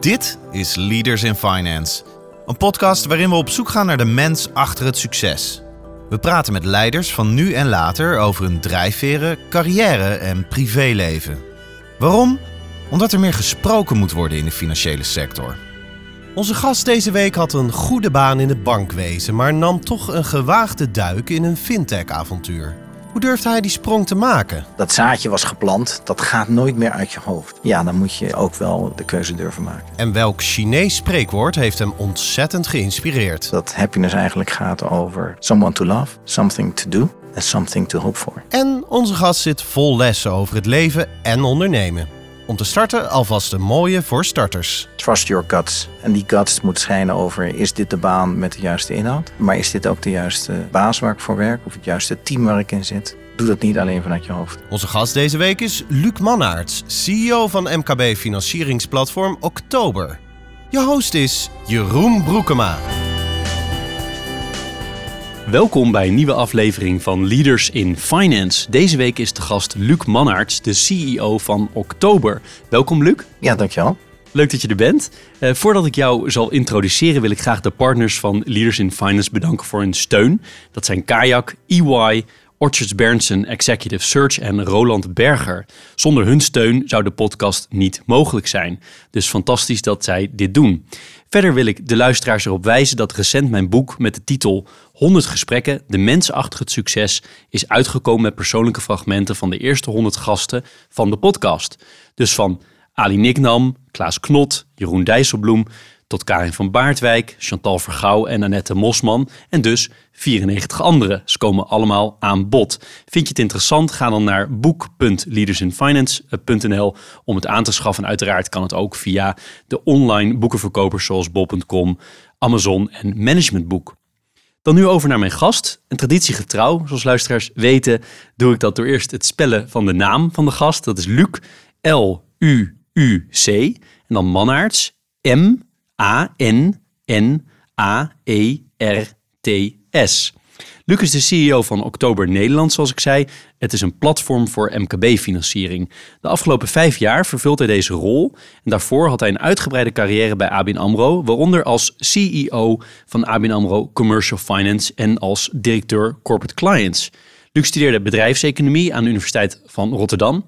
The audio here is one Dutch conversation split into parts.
Dit is Leaders in Finance, een podcast waarin we op zoek gaan naar de mens achter het succes. We praten met leiders van nu en later over hun drijfveren, carrière en privéleven. Waarom? Omdat er meer gesproken moet worden in de financiële sector. Onze gast deze week had een goede baan in het bankwezen, maar nam toch een gewaagde duik in een fintech-avontuur. Hoe durfde hij die sprong te maken? Dat zaadje was geplant, dat gaat nooit meer uit je hoofd. Ja, dan moet je ook wel de keuze durven maken. En welk Chinees spreekwoord heeft hem ontzettend geïnspireerd? Dat happiness eigenlijk gaat over someone to love, something to do and something to hope for. En onze gast zit vol lessen over het leven en ondernemen. Om te starten alvast een mooie voor starters. Trust your guts. En die guts moet schijnen over, is dit de baan met de juiste inhoud? Maar is dit ook de juiste baas waar ik voor werk? Of het juiste team waar ik in zit? Doe dat niet alleen vanuit je hoofd. Onze gast deze week is Luc Mannaerts, CEO van MKB financieringsplatform Oktober. Je host is Jeroen Broekema. Welkom bij een nieuwe aflevering van Leaders in Finance. Deze week is de gast Luc Mannaerts, de CEO van Oktober. Welkom Luc. Ja, dankjewel. Leuk dat je er bent. Uh, voordat ik jou zal introduceren, wil ik graag de partners van Leaders in Finance bedanken voor hun steun. Dat zijn Kayak, EY, Orchards Berndsen Executive Search en Roland Berger. Zonder hun steun zou de podcast niet mogelijk zijn. Dus fantastisch dat zij dit doen. Verder wil ik de luisteraars erop wijzen dat recent mijn boek met de titel 100 gesprekken, de mens achter het succes, is uitgekomen met persoonlijke fragmenten van de eerste 100 gasten van de podcast. Dus van Ali Niknam, Klaas Knot, Jeroen Dijsselbloem, tot Karin van Baardwijk, Chantal Vergouw en Annette Mosman. En dus 94 anderen. Ze komen allemaal aan bod. Vind je het interessant? Ga dan naar boek.leadersinfinance.nl om het aan te schaffen. uiteraard kan het ook via de online boekenverkopers zoals bol.com, Amazon en Managementboek. Dan nu over naar mijn gast. Een traditiegetrouw, zoals luisteraars weten, doe ik dat door eerst het spellen van de naam van de gast. Dat is Luc, L-U-U-C. En dan Mannaerts, M A-N-N-A-E-R-T-S. Luc is de CEO van Oktober Nederland, zoals ik zei. Het is een platform voor MKB-financiering. De afgelopen vijf jaar vervult hij deze rol. En daarvoor had hij een uitgebreide carrière bij ABN AMRO, waaronder als CEO van ABN AMRO Commercial Finance en als directeur Corporate Clients. Luc studeerde bedrijfseconomie aan de Universiteit van Rotterdam.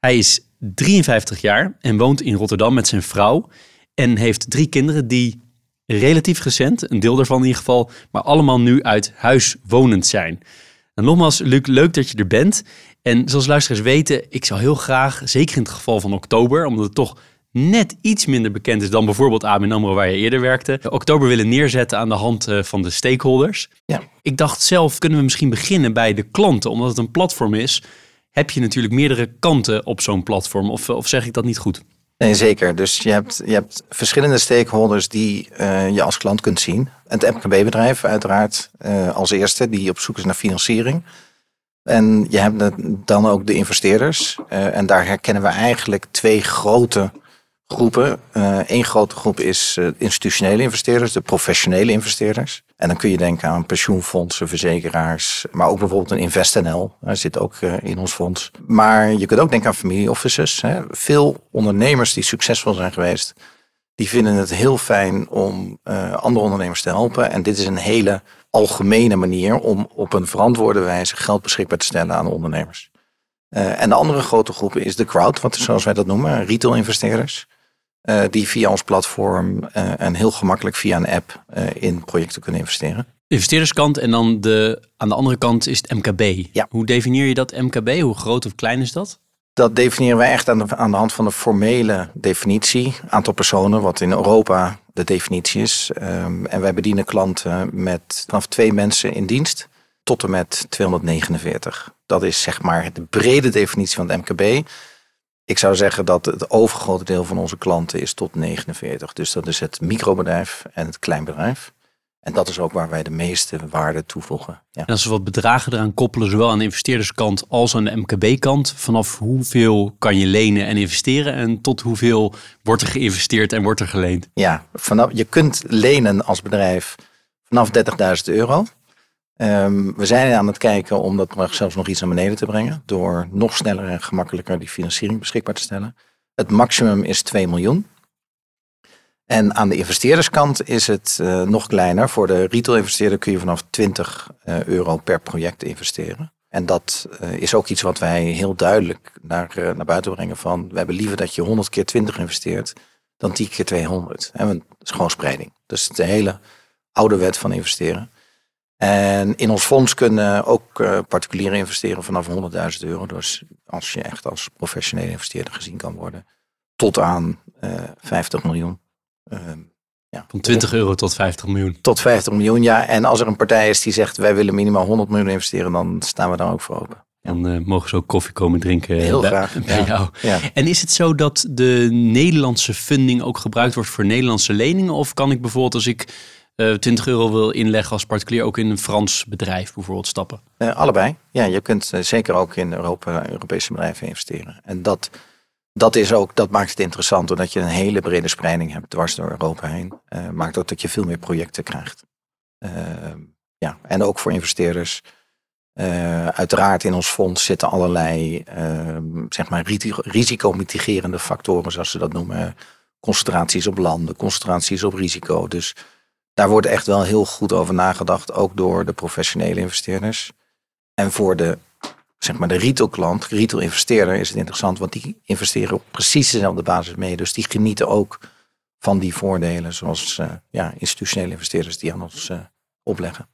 Hij is 53 jaar en woont in Rotterdam met zijn vrouw. En heeft drie kinderen die relatief recent, een deel daarvan in ieder geval, maar allemaal nu uit huis wonend zijn. En nogmaals, Luc, leuk dat je er bent. En zoals luisteraars weten, ik zou heel graag, zeker in het geval van oktober, omdat het toch net iets minder bekend is dan bijvoorbeeld ABN AMRO waar je eerder werkte, oktober willen neerzetten aan de hand eh, van de stakeholders. Ja. Ik dacht zelf, kunnen we misschien beginnen bij de klanten, omdat het een platform is, heb je natuurlijk meerdere kanten op zo'n platform. Of, of zeg ik dat niet goed? Nee, zeker. Dus je hebt, je hebt verschillende stakeholders die uh, je als klant kunt zien. Het MKB-bedrijf uiteraard uh, als eerste, die op zoek is naar financiering. En je hebt dan ook de investeerders. Uh, en daar herkennen we eigenlijk twee grote groepen. Eén uh, grote groep is uh, institutionele investeerders, de professionele investeerders. En dan kun je denken aan pensioenfondsen, verzekeraars, maar ook bijvoorbeeld een InvestNL. Daar zit ook uh, in ons fonds. Maar je kunt ook denken aan family Hè. Veel ondernemers die succesvol zijn geweest, die vinden het heel fijn om andere ondernemers te helpen. En dit is een hele algemene manier om op een verantwoorde wijze geld beschikbaar te stellen aan de ondernemers. en de andere grote groep is de crowd, wat, zoals wij dat noemen, retail investeerders. Uh, die via ons platform uh, en heel gemakkelijk via een app uh, in projecten kunnen investeren. De investeerderskant en dan de, aan de andere kant is het MKB. Ja. Hoe definieer je dat MKB? Hoe groot of klein is dat? Dat definiëren wij echt aan de, aan de hand van de formele definitie. Aantal personen, wat in Europa de definitie is. Um, en wij bedienen klanten met vanaf twee mensen in dienst tot en met 249. Dat is zeg maar de brede definitie van het MKB. Ik zou zeggen dat het overgrote deel van onze klanten is tot 49. Dus dat is het microbedrijf en het kleinbedrijf. En dat is ook waar wij de meeste waarde toevoegen. Ja. En als we wat bedragen eraan koppelen, zowel aan de investeerderskant als aan de MKB-kant, vanaf hoeveel kan je lenen en investeren en tot hoeveel wordt er geïnvesteerd en wordt er geleend? Ja, vanaf, je kunt lenen als bedrijf vanaf 30.000 euro. Um, we zijn aan het kijken om dat zelfs nog iets naar beneden te brengen. Door nog sneller en gemakkelijker die financiering beschikbaar te stellen. Het maximum is 2 miljoen. En aan de investeerderskant is het uh, nog kleiner. Voor de retail-investeerder kun je vanaf 20 uh, euro per project investeren. En dat uh, is ook iets wat wij heel duidelijk naar, naar buiten brengen van... we hebben liever dat je 100 keer 20 investeert dan 10 keer 200. En dat is gewoon spreiding. Dus de hele oude wet van investeren. En in ons fonds kunnen ook uh, particulieren investeren vanaf 100.000 euro. Dus als je echt als professionele investeerder gezien kan worden, tot aan uh, 50 miljoen. Uh, ja. Van 20 euro tot 50 miljoen. Tot 50 miljoen, ja. En als er een partij is die zegt wij willen minimaal 100 miljoen investeren, dan staan we daar ook voor open. Dan uh, mogen ze ook koffie komen drinken Heel bij, graag. bij ja. jou. Ja. En is het zo dat de Nederlandse funding ook gebruikt wordt voor Nederlandse leningen? Of kan ik bijvoorbeeld als ik uh, 20 euro wil inleggen als particulier ook in een Frans bedrijf bijvoorbeeld stappen? Uh, allebei. Ja, je kunt uh, zeker ook in Europa, Europese bedrijven investeren. En dat, dat, is ook, dat maakt het interessant, doordat je een hele brede spreiding hebt dwars door Europa heen. maakt ook dat je veel meer projecten krijgt. ja, en ook voor investeerders. uiteraard in ons fonds zitten allerlei zeg maar risicomitigerende factoren, zoals ze dat noemen. Concentraties op landen, concentraties op risico. Dus daar wordt echt wel heel goed over nagedacht, ook door de professionele investeerders. En voor de, zeg maar de retail klant, retail investeerder, is het interessant, want die investeren op precies dezelfde basis mee. Dus die genieten ook van die voordelen, zoals uh, ja, institutionele investeerders die aan ons uh, opleggen.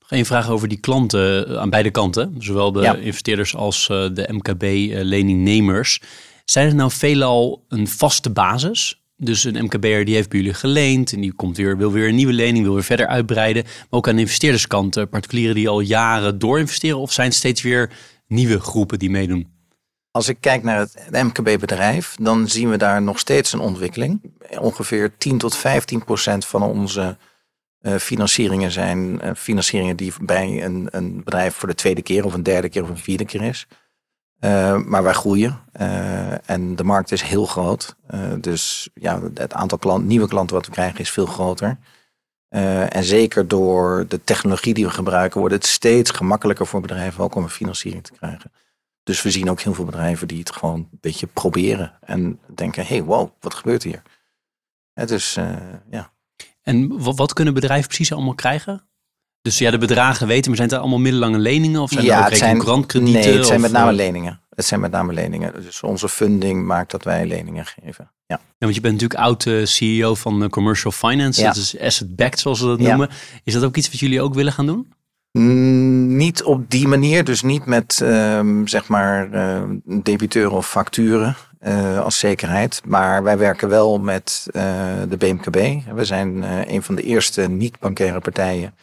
Nog één vraag over die klanten eh, aan beide kanten, zowel de ja. investeerders als de MKB-leningnemers. Zijn het nou veelal een vaste basis? Dus een MKB'er die heeft bij jullie geleend en die komt weer, wil weer een nieuwe lening, wil weer verder uitbreiden. Maar ook aan de investeerderskant, particulieren die al jaren doorinvesteren of zijn steeds weer nieuwe groepen die meedoen? Als ik kijk naar het MKB-bedrijf, dan zien we daar nog steeds een ontwikkeling. Ongeveer 10 tot 15 procent van onze uh, financieringen zijn uh, financieringen die bij een, een bedrijf voor de tweede keer of een derde keer of een vierde keer is. Uh, maar wij groeien uh, en de markt is heel groot. Uh, dus ja, het aantal klant, nieuwe klanten wat we krijgen is veel groter. en zeker door de technologie die we gebruiken, wordt het steeds gemakkelijker voor bedrijven ook om een financiering te krijgen. Dus we zien ook heel veel bedrijven die het gewoon een beetje proberen en denken: hey, wow, wat gebeurt hier? dus ja. En wat kunnen bedrijven precies allemaal krijgen? Dus ja, de bedragen weten, maar zijn het allemaal middellange leningen of zijn ja, ook zijn, kredieten? Nee, het zijn of, met name uh, leningen. Het zijn met name leningen. Dus onze funding maakt dat wij leningen geven. Ja. Ja, want je bent natuurlijk oud uh, CEO van uh, Commercial Finance. Ja. Dat is asset-backed, zoals ze dat noemen. Is dat ook iets wat jullie ook willen gaan doen? Mm, niet op die manier, dus niet met ehm, zeg maar uh, debiteuren of facturen eh, als zekerheid. Maar wij werken wel met eh, de BMKB. We zijn eh, een van de eerste niet-bankaire partijen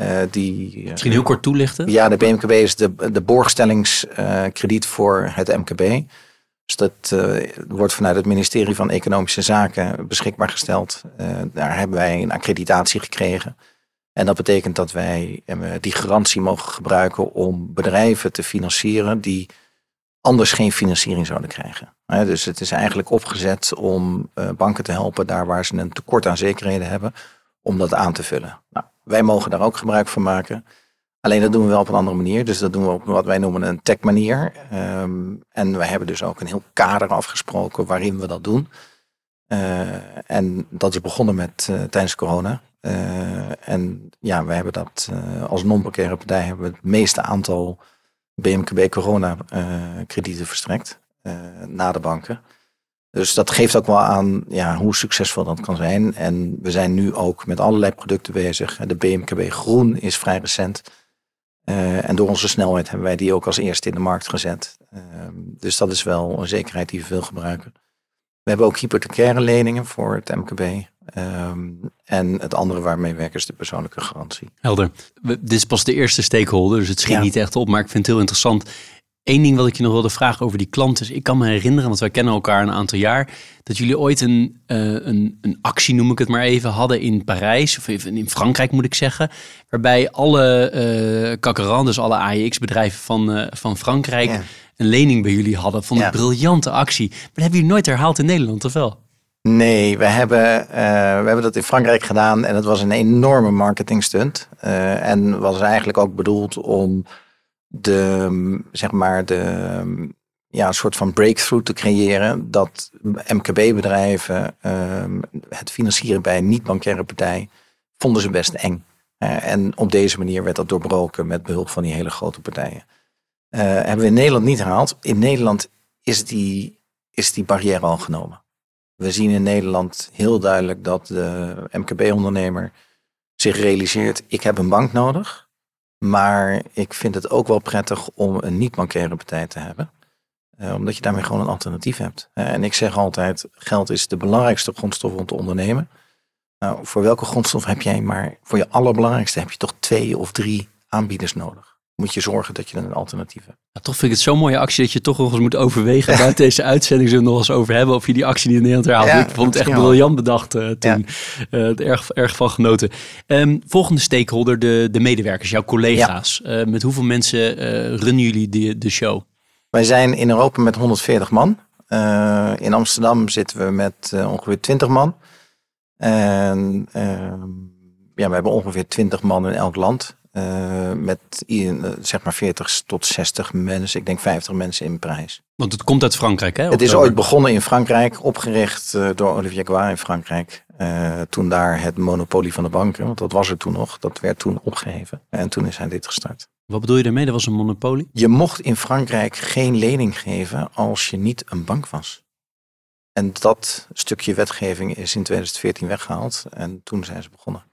eh, die. eh, Misschien heel kort toelichten? Ja, de BMKB is de, de borgstellingskrediet voor het MKB. Dus dat eh, wordt vanuit het ministerie van Economische Zaken beschikbaar gesteld. Eh, daar hebben wij een accreditatie gekregen. En dat betekent dat wij eh, die garantie mogen gebruiken om bedrijven te financieren die anders geen financiering zouden krijgen. Dus het is eigenlijk opgezet om eh, banken te helpen daar waar ze een tekort aan zekerheden hebben, om dat aan te vullen. Nou, wij mogen daar ook gebruik van maken. Alleen dat doen we wel op een andere manier. Dus dat doen we op wat wij noemen een tech manier. Ehm, en wij hebben dus ook een heel kader afgesproken waarin we dat doen. Eh, en dat is begonnen met eh, tijdens corona. Eh, en ja, wij hebben dat als non-bankaire partij hebben we het meeste aantal BMKB corona kredieten verstrekt na de banken. Dus dat geeft ook wel aan ja, hoe succesvol dat kan zijn. En we zijn nu ook met allerlei producten bezig. De BMKB Groen is vrij recent. Eh, en door onze snelheid hebben wij die ook als eerste in de markt gezet. Ehm, dus dat is wel een zekerheid die we veel gebruiken. We hebben ook hypothecaire leningen voor het MKB. Ehm, en het andere waarmee we werken is de persoonlijke garantie. Helder. We- dit is pas de eerste stakeholder, dus het schiet Ja. niet echt op. Maar ik vind het heel interessant. Eén ding wat ik je nog wilde vragen over die klanten. is, Ik kan me herinneren, want wij kennen elkaar een aantal jaar. Dat jullie ooit een, eh, een, een actie, noem ik het maar even, hadden in Parijs. Of even in Frankrijk moet ik zeggen. Waarbij alle Cacaran, dus alle AEX-bedrijven van, eh, van Frankrijk... Ja. een lening bij jullie hadden. Vond ik Ja. een briljante actie. Maar dat hebben jullie nooit herhaald in Nederland, of wel? Nee, we hebben, we hebben dat in Frankrijk gedaan en het was een enorme marketingstunt. En was eigenlijk ook bedoeld om de, zeg maar, de, ja, een soort van breakthrough te creëren. Dat MKB-bedrijven ehm, het financieren bij een niet-bankaire partij vonden ze best eng. Uh, en op deze manier werd dat doorbroken met behulp van die hele grote partijen. Uh, hebben we in Nederland niet gehaald. In Nederland is die, is die barrière al genomen. We zien in Nederland heel duidelijk dat de MKB-ondernemer zich realiseert: ik heb een bank nodig. Maar ik vind het ook wel prettig om een niet-bankaire partij te hebben. Uh, omdat je daarmee gewoon een alternatief hebt. Uh, en ik zeg altijd, geld is de belangrijkste grondstof om te ondernemen. Nou, voor welke grondstof heb jij maar voor je allerbelangrijkste heb je toch twee of drie aanbieders nodig. Moet je zorgen dat je een alternatief hebt. Ja, toch vind ik het zo'n mooie actie dat je toch nog eens moet overwegen. Buiten deze uitzending zullen we nog eens over hebben. Of je die actie niet in Nederland herhaalt. Ja, ik vond het echt briljant bedacht uh, toen. Ja. erg, erg van genoten. Um, volgende stakeholder, de, de medewerkers, jouw collega's. Ja. met hoeveel mensen runnen jullie de, de show? Wij zijn in Europa met 140 man. In Amsterdam zitten we met ongeveer 20 man. En uh, ja, we hebben ongeveer 20 man in elk land. Met zeg maar 40 tot 60 mensen. Ik denk 50 mensen in prijs. Want het komt uit Frankrijk, hè? Het is ooit begonnen in Frankrijk, opgericht door Olivier Gouin in Frankrijk. toen daar het monopolie van de banken, want dat was er toen nog, dat werd toen opgeheven. En toen is hij dit gestart. Wat bedoel je daarmee? Dat was een monopolie? Je mocht in Frankrijk geen lening geven als je niet een bank was. En dat stukje wetgeving is in 2014 weggehaald en toen zijn ze begonnen.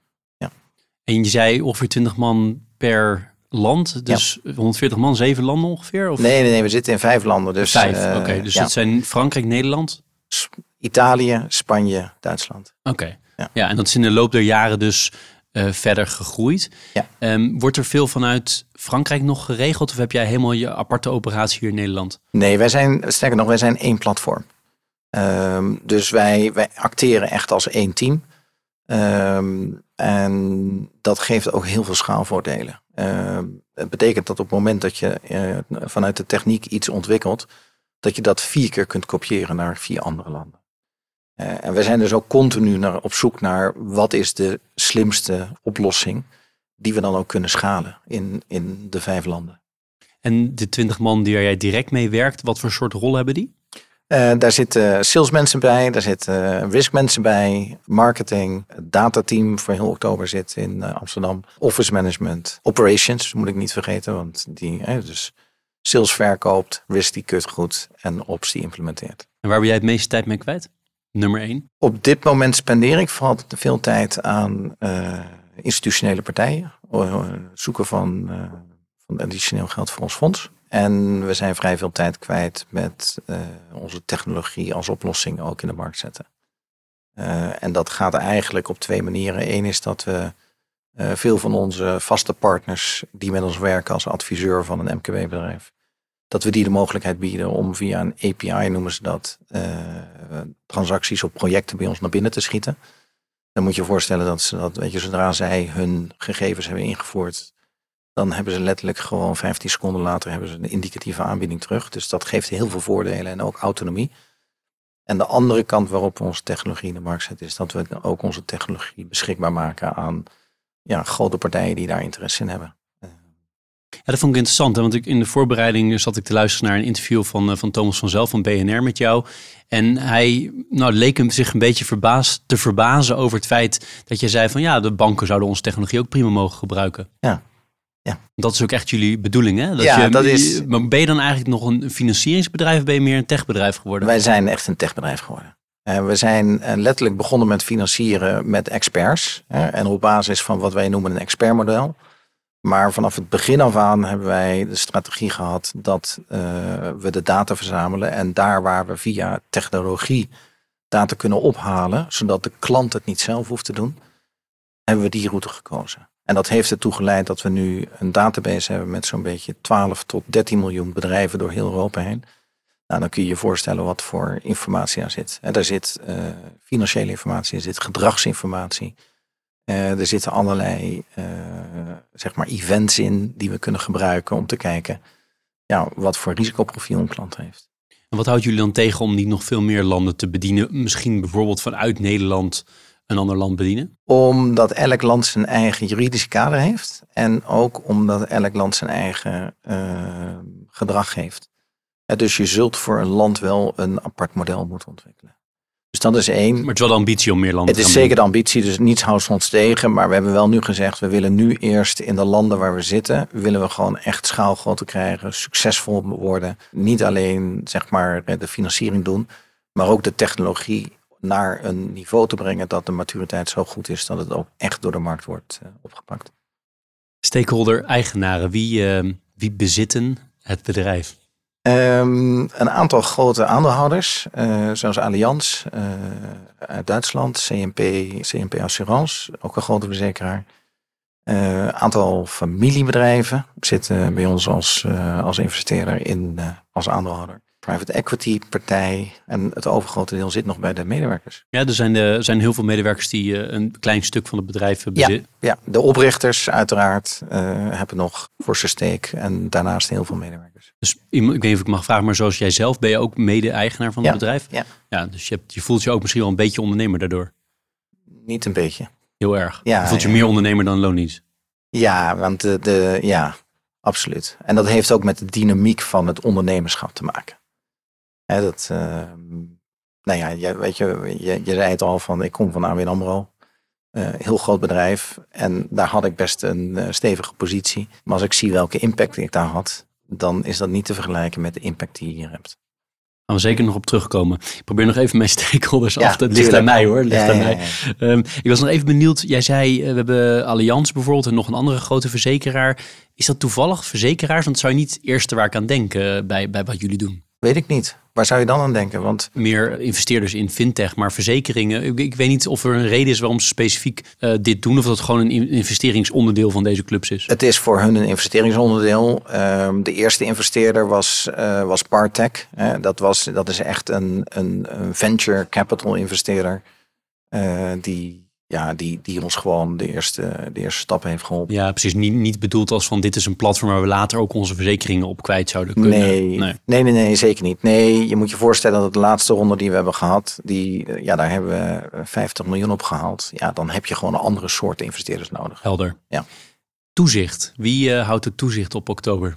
En je zei ongeveer 20 man per land, dus ja. 140 man, zeven landen ongeveer? Of? Nee, nee, nee, we zitten in vijf landen. Dus, vijf, uh, oké. Okay, dus ja. het zijn Frankrijk, Nederland? Italië, Spanje, Duitsland. Oké. Okay. Ja. ja, en dat is in de loop der jaren dus uh, verder gegroeid. Ja. Um, wordt er veel vanuit Frankrijk nog geregeld of heb jij helemaal je aparte operatie hier in Nederland? Nee, wij zijn, sterker nog, wij zijn één platform. Um, dus wij, wij acteren echt als één team. Um, en dat geeft ook heel veel schaalvoordelen. het betekent dat op het moment dat je uh, vanuit de techniek iets ontwikkelt, dat je dat vier keer kunt kopiëren naar vier andere landen. Uh, en we zijn dus ook continu naar, op zoek naar wat is de slimste oplossing die we dan ook kunnen schalen in, in de vijf landen. En de twintig man die jij direct mee werkt, wat voor soort rol hebben die? Uh, daar zitten salesmensen bij, daar zitten riskmensen bij, marketing, het datateam voor heel oktober zit in uh, Amsterdam, office management, operations moet ik niet vergeten, want die eh, dus sales verkoopt, risk die kut goed en ops die implementeert. En waar ben jij het meeste tijd mee kwijt? nummer één? Op dit moment spendeer ik vooral veel tijd aan uh, institutionele partijen. Zoeken van, van additioneel geld voor ons fonds. En we zijn vrij veel tijd kwijt met uh, onze technologie als oplossing ook in de markt zetten. en dat gaat eigenlijk op twee manieren. Eén is dat we veel van onze vaste partners die met ons werken als adviseur van een MKB-bedrijf, dat we die de mogelijkheid bieden om via een API, noemen ze dat, transacties op projecten bij ons naar binnen te schieten. Dan moet je je voorstellen dat ze dat, weet je, zodra zij hun gegevens hebben ingevoerd, dan hebben ze letterlijk gewoon 15 seconden later hebben ze een indicatieve aanbieding terug. Dus dat geeft heel veel voordelen en ook autonomie. En de andere kant waarop we onze technologie in de markt zetten, is dat we ook onze technologie beschikbaar maken aan ja, grote partijen die daar interesse in hebben. Ja, dat vond ik interessant, hè? want ik, in de voorbereiding zat ik te luisteren naar een interview van, eh, van Thomas van Zelf van BNR met jou. En hij nou, leek hem zich een beetje verbaasd, te verbazen over het feit dat je zei van ja, de banken zouden onze technologie ook prima mogen gebruiken. Ja. Ja. Dat is ook echt jullie bedoeling, hè? Dat ja, je, dat is... Maar ben je dan eigenlijk nog een financieringsbedrijf of ben je meer een techbedrijf geworden? Wij zijn echt een techbedrijf geworden. Uh, we zijn uh, letterlijk begonnen met financieren met experts. Uh, en op basis van wat wij noemen een expertmodel. Maar vanaf het begin af aan hebben wij de strategie gehad dat uh, we de data verzamelen. En daar waar we via technologie data kunnen ophalen, zodat de klant het niet zelf hoeft te doen, hebben we die route gekozen. En dat heeft ertoe geleid dat we nu een database hebben met zo'n beetje 12 tot 13 miljoen bedrijven door heel Europa heen. Nou, dan kun je je voorstellen wat voor informatie daar zit. En daar zit uh, financiële informatie, er zit gedragsinformatie, uh, er zitten allerlei uh, zeg maar events in die we kunnen gebruiken om te kijken ja, wat voor risicoprofiel een klant heeft. En wat houdt jullie dan tegen om niet nog veel meer landen te bedienen? Misschien bijvoorbeeld vanuit Nederland een ander land bedienen? Omdat elk land zijn eigen juridische kader heeft. En ook omdat elk land zijn eigen uh, gedrag heeft. dus je zult voor een land wel een apart model moeten ontwikkelen. Dus dat is één. Maar het is wel de ambitie om meer landen Het te is gaan zeker de ambitie, dus niets houdt ons tegen. Maar we hebben wel nu gezegd, we willen nu eerst in de landen waar we zitten, willen we gewoon echt schaalgrootte krijgen, succesvol worden. Niet alleen zeg maar de financiering doen, maar ook de technologie naar een niveau te brengen dat de maturiteit zo goed is dat het ook echt door de markt wordt uh, opgepakt. Stakeholder, eigenaren, wie, uh, wie bezitten het bedrijf? Um, een aantal grote aandeelhouders, uh, zoals Allianz uit Duitsland, CNP, CNP Assurance, ook een grote verzekeraar. Een aantal familiebedrijven zitten bij ons als, als investeerder in, als aandeelhouder. Private equity partij en het overgrote deel zit nog bij de medewerkers. Ja, er zijn, er zijn heel veel medewerkers die een klein stuk van het bedrijf bezitten. Ja, ja, de oprichters uiteraard hebben nog forse steek en daarnaast heel veel medewerkers. Dus ik weet niet of ik mag vragen, maar zoals jij zelf ben je ook mede-eigenaar van het ja, bedrijf? Ja. ja dus je, hebt, je voelt je ook misschien wel een beetje ondernemer daardoor? Niet een beetje. Heel erg? Ja, je voelt je meer ondernemer dan loondienst? Ja, want de, de, ja, absoluut. En dat heeft ook met de dynamiek van het ondernemerschap te maken. Hè, dat, uh, nou ja, je, weet je, je, je zei het al van, ik kom van ABN AMRO. Uh, heel groot bedrijf. En daar had ik best een uh, stevige positie. Maar als ik zie welke impact ik daar had, dan is dat niet te vergelijken met de impact die je hier hebt. Gaan we zeker nog op terugkomen. Ik probeer nog even mijn stakeholders Ja, af te... Het ligt aan mij hoor, ligt Ja, aan ja, mij. Um, ik was nog even benieuwd. Jij zei, uh, we hebben Allianz bijvoorbeeld en nog een andere grote verzekeraar. Is dat toevallig verzekeraars? Want zou je niet het eerste waar ik aan denk uh, bij, bij wat jullie doen? Weet ik niet. Waar zou je dan aan denken? Want Meer investeerders in fintech, maar verzekeringen. Ik, ik weet niet of er een reden is waarom ze specifiek uh, dit doen. Of dat het gewoon een investeringsonderdeel van deze clubs is. het is voor hun een investeringsonderdeel. Um, de eerste investeerder was, uh, was Partech. Dat, was, dat is echt een, een, een venture capital investeerder. Uh, die, ja, die, die ons gewoon de eerste, de eerste stappen heeft geholpen. Ja, precies. Niet, niet bedoeld als van dit is een platform waar we later ook onze verzekeringen op kwijt zouden kunnen. Nee, nee, nee, nee, nee zeker niet. Nee, je moet je voorstellen dat de laatste ronde die we hebben gehad, die, ja, daar hebben we 50 miljoen op gehaald. Ja, dan heb je gewoon een andere soort investeerders nodig. Helder. Ja. Toezicht. Wie uh, houdt het toezicht op oktober?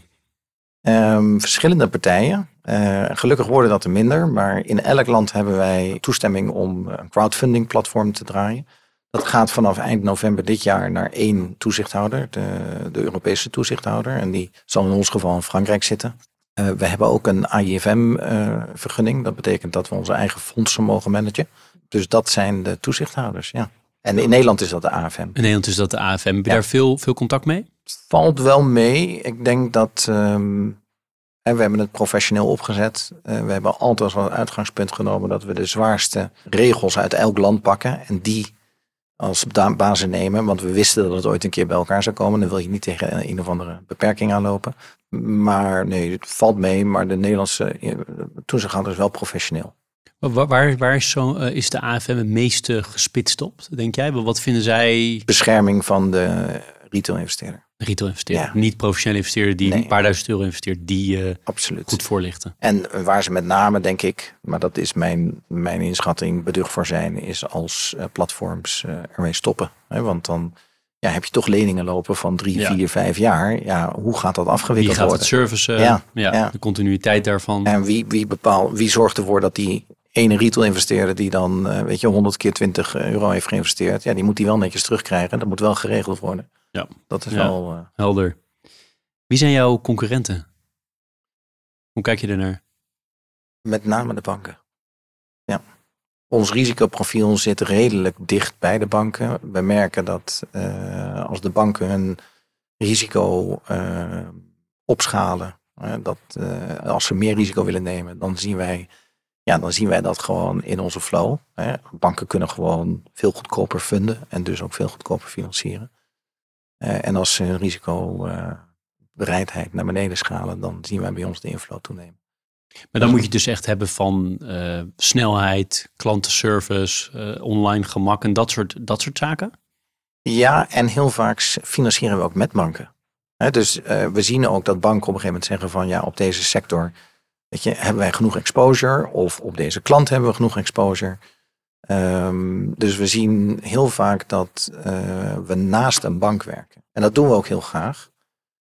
Um, verschillende partijen. Uh, gelukkig worden dat er minder, maar in elk land hebben wij toestemming om een crowdfunding platform te draaien. Dat gaat vanaf eind november dit jaar naar één toezichthouder, de, de Europese toezichthouder. En die zal in ons geval in Frankrijk zitten. Uh, we hebben ook een AIFM-vergunning. Uh, dat betekent dat we onze eigen fondsen mogen managen. Dus dat zijn de toezichthouders, ja. En in Nederland is dat de AFM. In Nederland is dat de AFM. Heb je Ja. daar veel, veel contact mee? Valt wel mee. Ik denk dat um, hè, we hebben het professioneel opgezet. Uh, we hebben altijd als uitgangspunt genomen dat we de zwaarste regels uit elk land pakken. En die als basis nemen. Want we wisten dat het ooit een keer bij elkaar zou komen. Dan wil je niet tegen een of andere beperking aanlopen. Maar nee, het valt mee. Maar de Nederlandse eh, toezichthouder is wel professioneel. Waar, waar, waar is, zo, uh, is de AFM het meeste gespitst op, denk jij? Wat vinden zij Bescherming van de retail-investeerder. retail investeerder? Ja. Niet professionele investeerder die Nee. een paar duizend euro investeert, die uh, Absoluut. goed voorlichten. En waar ze met name, denk ik, maar dat is mijn, mijn inschatting, beducht voor zijn, is als uh, platforms uh, ermee stoppen. Hè? Want dan ja, heb je toch leningen lopen van drie, Ja. vier, vijf jaar. Ja, hoe gaat dat Wie afgewikkeld gaat het worden? servicen? Ja, ja, ja. De continuïteit daarvan. En wie, wie, bepaalt, wie zorgt ervoor dat die ene retail-investeerder die dan, uh, weet je, 100 keer 20 euro heeft geïnvesteerd, ja, die moet die wel netjes terugkrijgen. Dat moet wel geregeld worden. Ja. Dat is Ja. wel. Uh, Helder. Wie zijn jouw concurrenten? Hoe kijk je ernaar? Met name de banken. Ja. Ons risicoprofiel zit redelijk dicht bij de banken. We merken dat uh, als de banken hun risico uh, opschalen, dat als ze meer risico willen nemen, dan zien wij, ja, dan zien wij dat gewoon in onze flow. Hè. Banken kunnen gewoon veel goedkoper funden en dus ook veel goedkoper financieren. Eh, en als ze hun risicobereidheid naar beneden schalen, dan zien wij bij ons de inflow toenemen. Maar dan moet je het dus echt hebben van uh, snelheid, klantenservice, online gemak en dat soort, dat soort zaken? Ja, en heel vaak financieren we ook met banken. He, dus we zien ook dat banken op een gegeven moment zeggen van ja, op deze sector weet je, hebben wij genoeg exposure of op deze klant hebben we genoeg exposure. Um, dus we zien heel vaak dat we naast een bank werken. En dat doen we ook heel graag.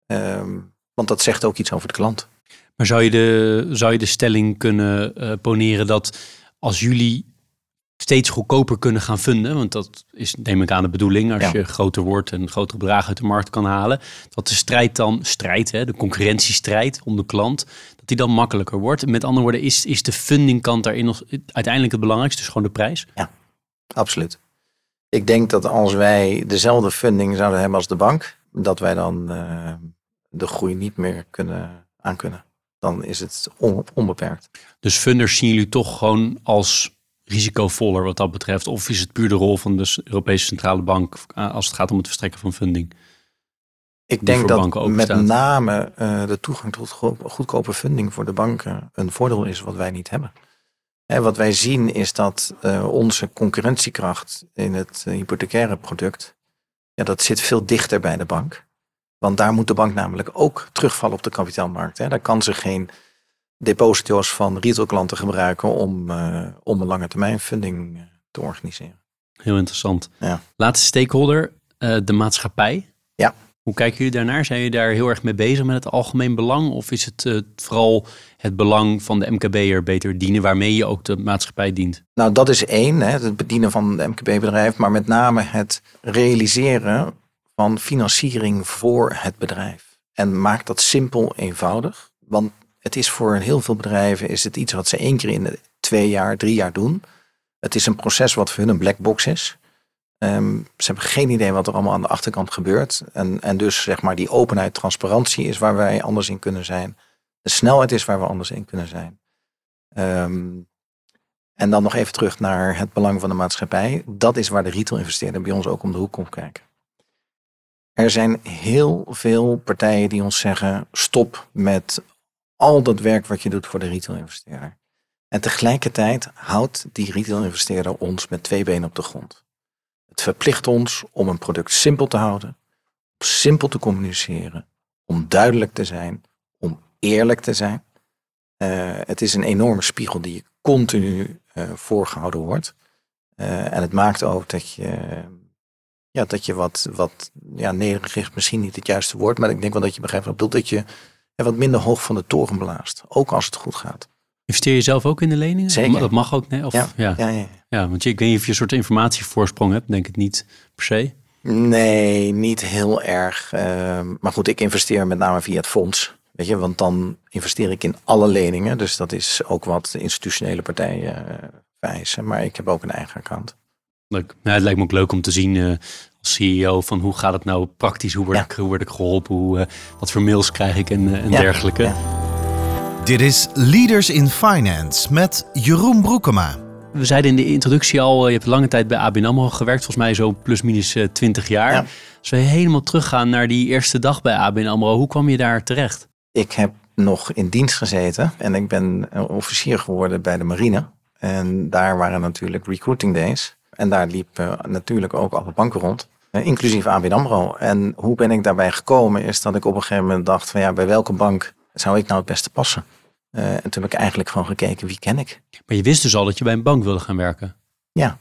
Um, want dat zegt ook iets over de klant. Maar zou je de, zou je de stelling kunnen eh, poneren dat als jullie steeds goedkoper kunnen gaan vinden, want dat is neem ik aan de bedoeling, als Ja. je groter wordt en grotere bedragen uit de markt kan halen, dat de strijd dan, strijd, hè, de concurrentiestrijd om de klant, dat die dan makkelijker wordt. Met andere woorden, is, is de fundingkant daarin nog uiteindelijk het belangrijkste, dus gewoon de prijs? Absoluut. Ik denk dat als wij dezelfde funding zouden hebben als de bank, dat wij dan eh, de groei niet meer kunnen aankunnen. Dan is het on- onbeperkt. Dus funders zien jullie toch gewoon als risicovoller wat dat betreft? Of is het puur de rol van de Europese Centrale Bank eh, als het gaat om het verstrekken van funding? Ik denk dat met name eh, de toegang tot go- goedkope funding voor de banken een voordeel is wat wij niet hebben. Hè, wat wij zien is dat eh, onze concurrentiekracht in het eh, hypothecaire product, ja, dat zit veel dichter bij de bank. Want daar moet de bank namelijk ook terugvallen op de kapitaalmarkt. Hè. Daar kan ze geen deposito's van retailklanten gebruiken om, eh, om een lange termijn funding eh, te organiseren. Heel interessant. Ja. Laatste stakeholder, eh, de maatschappij. Ja. Hoe kijken jullie daarnaar? Zijn jullie daar heel erg mee bezig met het algemeen belang? Of is het vooral het belang van de MKB'er beter dienen, waarmee je ook de maatschappij dient? Nou, dat is één, hè, het bedienen van de MKB-bedrijf, maar met name het realiseren van financiering voor het bedrijf. En maak dat simpel, eenvoudig. Want het is voor heel veel bedrijven is het iets wat ze één keer in twee jaar, drie jaar doen. Het is een proces wat voor hun een black box is. Ehm, ze hebben geen idee wat er allemaal aan de achterkant gebeurt. En, en dus zeg maar die openheid, transparantie is waar wij anders in kunnen zijn. De snelheid is waar we anders in kunnen zijn. Ehm, en dan nog even terug naar het belang van de maatschappij. Dat is waar de retail-investeerder bij ons ook om de hoek komt kijken. Er zijn heel veel partijen die ons zeggen: stop met al dat werk wat je doet voor de retail-investeerder. En tegelijkertijd houdt die retail-investeerder ons met twee benen op de grond. Het verplicht ons om een product simpel te houden, simpel te communiceren, om duidelijk te zijn, om eerlijk te zijn. Eh, het is een enorme spiegel die je continu eh, voorgehouden wordt. Eh, en het maakt ook dat je, ja, dat je wat, wat ja, nederig is misschien niet het juiste woord, maar ik denk wel dat je begrijpt wat ik bedoel, dat je wat minder hoog van de toren blaast. Ook als het goed gaat. Investeer je zelf ook in de leningen? Zeker. Dat mag ook, nee? Of, ja. Ja. Ja. Ja, ja. want je, ik weet niet of je een soort informatievoorsprong hebt. Denk het niet per se. Nee, niet heel erg. Ehm, maar goed, ik investeer met name via het fonds. Weet je, want dan investeer ik in alle leningen. Dus dat is ook wat institutionele partijen eh, vereisen. Maar ik heb ook een eigen account. Leuk. Ja, het lijkt me ook leuk om te zien eh, als CEO van hoe gaat het nou praktisch? Hoe word, Ja. ik, hoe word ik geholpen? Hoe, eh, wat voor mails krijg ik en, eh, en Ja, dergelijke? ja. Dit is Leaders in Finance met Jeroen Broekema. We zeiden in de introductie al, eh, je hebt lange tijd bij ABN AMRO gewerkt. Volgens mij zo plus minus eh, 20 jaar. Ja. Als we helemaal teruggaan naar die eerste dag bij ABN AMRO. Hoe kwam je daar terecht? Ik heb nog in dienst gezeten en ik ben officier geworden bij de marine. En daar waren natuurlijk recruiting days. En daar liep eh, natuurlijk ook alle banken rond, inclusief ABN AMRO. En hoe ben ik daarbij gekomen is dat ik op een gegeven moment dacht van ja, bij welke bank zou ik nou het beste passen? Eh, en toen heb ik eigenlijk gewoon gekeken, wie ken ik? Maar je wist dus al dat je bij een bank wilde gaan werken. Ja.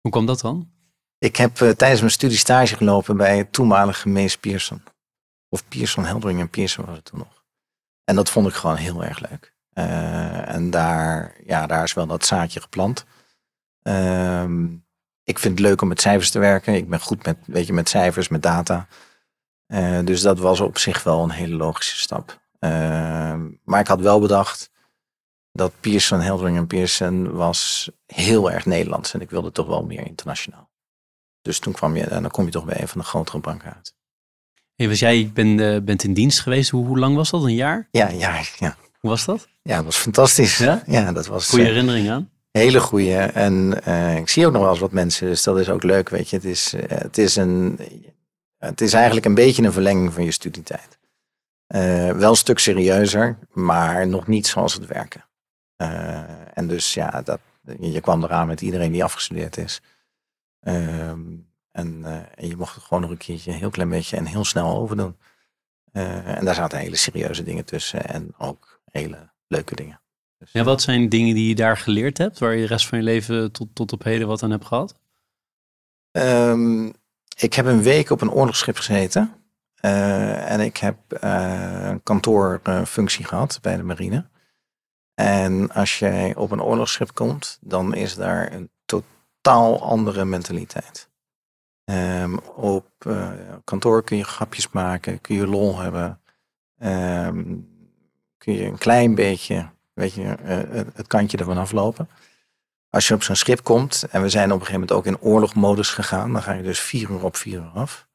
Hoe kwam dat dan? Ik heb eh, tijdens mijn studie stage gelopen bij het toenmalige Mees Pierson. Of Pierson Heldering en Pierson was het toen nog. En dat vond ik gewoon heel erg leuk. En daar, ja, daar is wel dat zaadje geplant. Ehm, ik vind het leuk om met cijfers te werken. Ik ben goed met, weet je, met cijfers, met data. Eh, dus dat was op zich wel een hele logische stap. Ehm, maar ik had wel bedacht dat Pearson, Heldering en Pearson was heel erg Nederlands. En ik wilde toch wel meer internationaal. Dus toen kwam je, en dan kom je toch bij een van de grotere banken uit. Hey, was jij bent, eh, bent in dienst geweest. Hoe, hoe lang was dat? Een jaar? Ja, ja, ja. Hoe was dat? Ja, dat was fantastisch. Ja? Ja, dat was Goede eh, herinnering aan? Hele goede. En eh, ik zie ook nog wel eens wat mensen, dus dat is ook leuk, weet je. Het is, eh, het is, een, het is eigenlijk een beetje een verlenging van je studietijd. Eh, wel een stuk serieuzer, maar nog niet zoals het werken. En dus ja, dat, je kwam eraan met iedereen die afgestudeerd is. Ehm, en, je mocht gewoon nog een keertje een heel klein beetje en heel snel overdoen. En daar zaten hele serieuze dingen tussen en ook hele leuke dingen. Dus, Ja, wat zijn dingen die je daar geleerd hebt, waar je de rest van je leven tot, tot op heden wat aan hebt gehad? Ehm, ik heb een week op een oorlogsschip gezeten. Eh, en ik heb eh, een kantoorfunctie gehad bij de marine. En als jij op een oorlogsschip komt, dan is daar een totaal andere mentaliteit. Ehm, op eh, kantoor kun je grapjes maken, kun je lol hebben. Ehm, kun je een klein beetje, weet je, eh, het kantje ervan aflopen. Als je op zo'n schip komt, en we zijn op een gegeven moment ook in oorlogmodus gegaan, dan ga je dus vier uur op, vier uur af.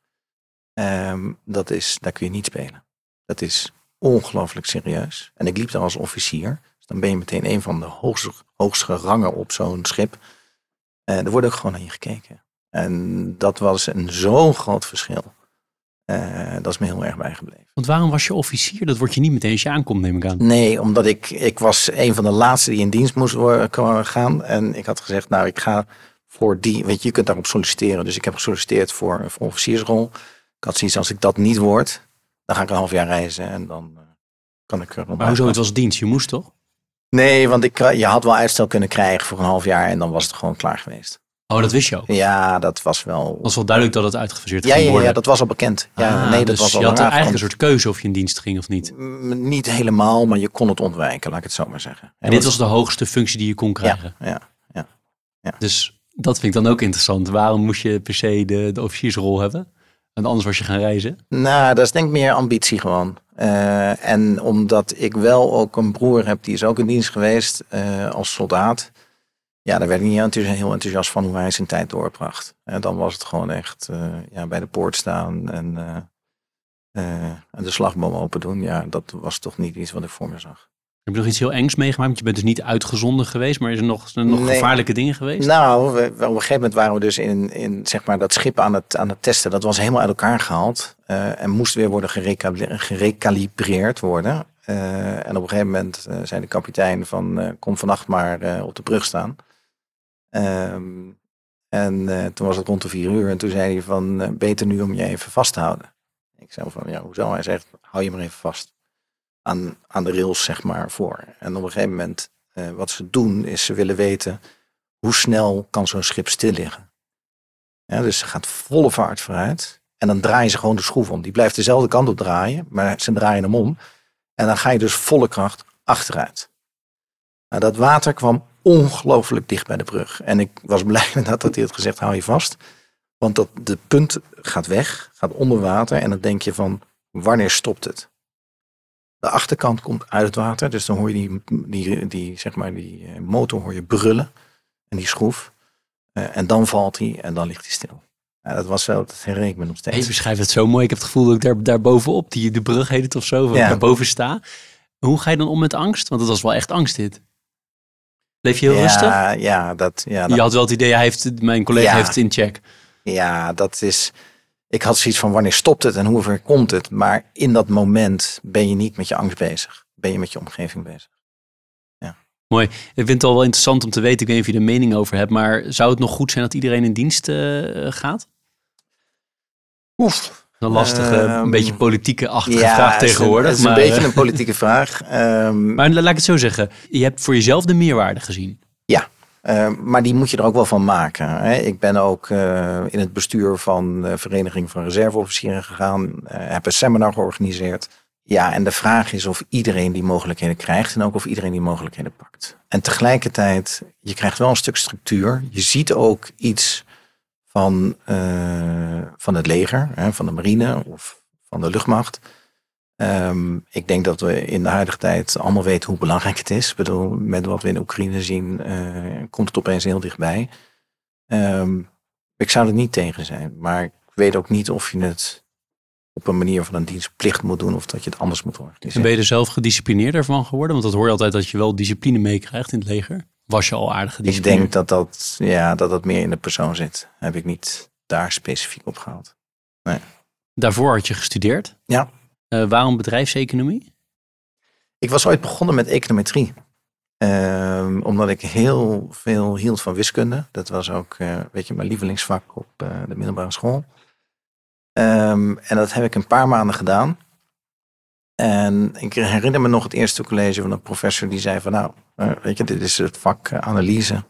Ehm, dat is, daar kun je niet spelen. Dat is ongelooflijk serieus. En ik liep daar als officier. Dus dan ben je meteen een van de hoogste, hoogste rangen op zo'n schip. En er wordt ook gewoon naar je gekeken. En dat was een zo'n groot verschil. Eh, dat is me heel erg bijgebleven. Want waarom was je officier? Dat word je niet meteen als je aankomt, neem ik aan. Nee, omdat ik, ik was een van de laatste die in dienst moest gaan. En ik had gezegd, nou, ik ga voor die, weet je, kunt daarop solliciteren. Dus ik heb gesolliciteerd voor een officiersrol. Ik had zoiets, als ik dat niet word, dan ga ik een half jaar reizen en dan eh, kan ik er Maar hoezo, het was dienst, je moest toch? Nee, want ik, je had wel uitstel kunnen krijgen voor een half jaar en dan was het gewoon klaar geweest. Oh, dat wist je ook. Het Ja, dat was wel. was wel duidelijk dat het uitgefaseerd Ja, ging ja, worden. ja, dat was al bekend. Ja, Ah, nee, dat dus was al je had eigenlijk een soort keuze of je in dienst ging of niet. Niet helemaal, maar je kon het ontwijken, laat ik het zo maar zeggen. En dit was de hoogste functie die je kon krijgen. Ja, ja. Dus dat vind ik dan ook interessant. Waarom moest je per se de, de officiersrol hebben? En anders was je gaan reizen. Nou, dat is denk ik meer ambitie gewoon. Eh, en omdat ik wel ook een broer heb, die is ook in dienst geweest eh, als soldaat. Ja, daar werd ik niet heel enthousiast van hoe hij zijn tijd doorbracht. En dan was het gewoon echt eh, ja, bij de poort staan en, eh, eh, en de slagboom open doen. Ja, dat was toch niet iets wat ik voor me zag. Heb je nog iets heel engs meegemaakt? Want je bent dus niet uitgezonden geweest, maar is er nog, zijn er nog Nee. gevaarlijke dingen geweest? Nou, we- op een gegeven moment waren we dus in, in zeg maar, dat schip aan het, aan het testen. Dat was helemaal uit elkaar gehaald. eh, en moest weer worden gereca- gerecalibreerd worden. En op een gegeven moment eh, zei de kapitein van kom vannacht maar op de brug staan. Ehm, en eh, toen was het rond de vier uur. En toen zei hij van eh, beter nu om je even vast te houden. Ik zei van ja, hoezo? Hij zegt hou je maar even vast. Aan, aan de rails zeg maar voor. En op een gegeven moment eh, wat ze doen is ze willen weten hoe snel kan zo'n schip stil liggen. Dus ze gaat volle vaart vooruit. En dan draaien ze gewoon de schroef om. Die blijft dezelfde kant op draaien, maar ze draaien hem om. En dan ga je dus volle kracht achteruit. Nou, dat water kwam ongelooflijk dicht bij de brug. En ik was blij met dat hij had gezegd, hou je vast. Want dat, de punt gaat weg, gaat onder water. En dan denk je van, wanneer stopt het? De achterkant komt uit het water. Dus dan hoor je die, die, die, zeg maar, die eh, motor hoor je brullen. En die schroef. Eh, en dan valt hij en dan ligt hij stil. Ja, dat was wel, dat herinner ik me nog Je steeds. beschrijft het zo mooi. Ik heb het gevoel dat ik daar, daar bovenop, die de brug heet het of zo, Ja. daar boven sta. Hoe ga je dan om met angst? Want het was wel echt angst dit. Leef je heel ja, rustig? Ja, dat, ja, Je had wel het idee, hij heeft, mijn collega Ja. heeft het in check. ja, dat is... Ik had zoiets van wanneer stopt het en hoe ver komt het. Maar in dat moment ben je niet met je angst bezig. Ben je met je omgeving bezig. Ik vind het al wel interessant om te weten, ik weet niet of je er mening over hebt, maar zou het nog goed zijn dat iedereen in dienst eh, gaat? Oef. Een lastige, een Ehm, beetje politieke-achtige Ja, vraag een- tegenwoordig. Het is een maar, beetje eh, een politieke vraag. Ehm, maar laat ik het zo zeggen. Je hebt voor jezelf de meerwaarde gezien. Eh, maar die moet je er ook wel van maken. Hè. Ik ben ook eh, in het bestuur van de Vereniging van Reserveofficieren gegaan. eh, heb een seminar georganiseerd. Ja, en de vraag is of iedereen die mogelijkheden krijgt en ook of iedereen die mogelijkheden pakt. En tegelijkertijd, je krijgt wel een stuk structuur. Je ziet ook iets van, eh, van het leger, hè, van de marine of van de luchtmacht. Ehm, ik denk dat we in de huidige tijd allemaal weten hoe belangrijk het is. Ik bedoel, met wat we in Oekraïne zien, eh, komt het opeens heel dichtbij. Ehm, ik zou er niet tegen zijn, maar ik weet ook niet of je het op een manier van een dienstplicht moet doen of dat je het anders moet En organiseren. ben je er zelf gedisciplineerder van geworden? Want dat hoor je altijd dat je wel discipline meekrijgt in het leger. Was je al aardig Ik denk dat dat, ja, dat dat meer in de persoon zit. Heb ik niet daar specifiek op gehaald. Daarvoor had je gestudeerd. Ja. Eh, waarom bedrijfseconomie? Ik was ooit begonnen met econometrie. Ehm, omdat ik heel veel hield van wiskunde. Dat was ook, eh, weet je, mijn lievelingsvak op eh, de middelbare school. Ehm, en dat heb ik een paar maanden gedaan. En ik herinner me nog het eerste college van een professor die zei van nou, eh, weet je, dit is het vak eh, analyse.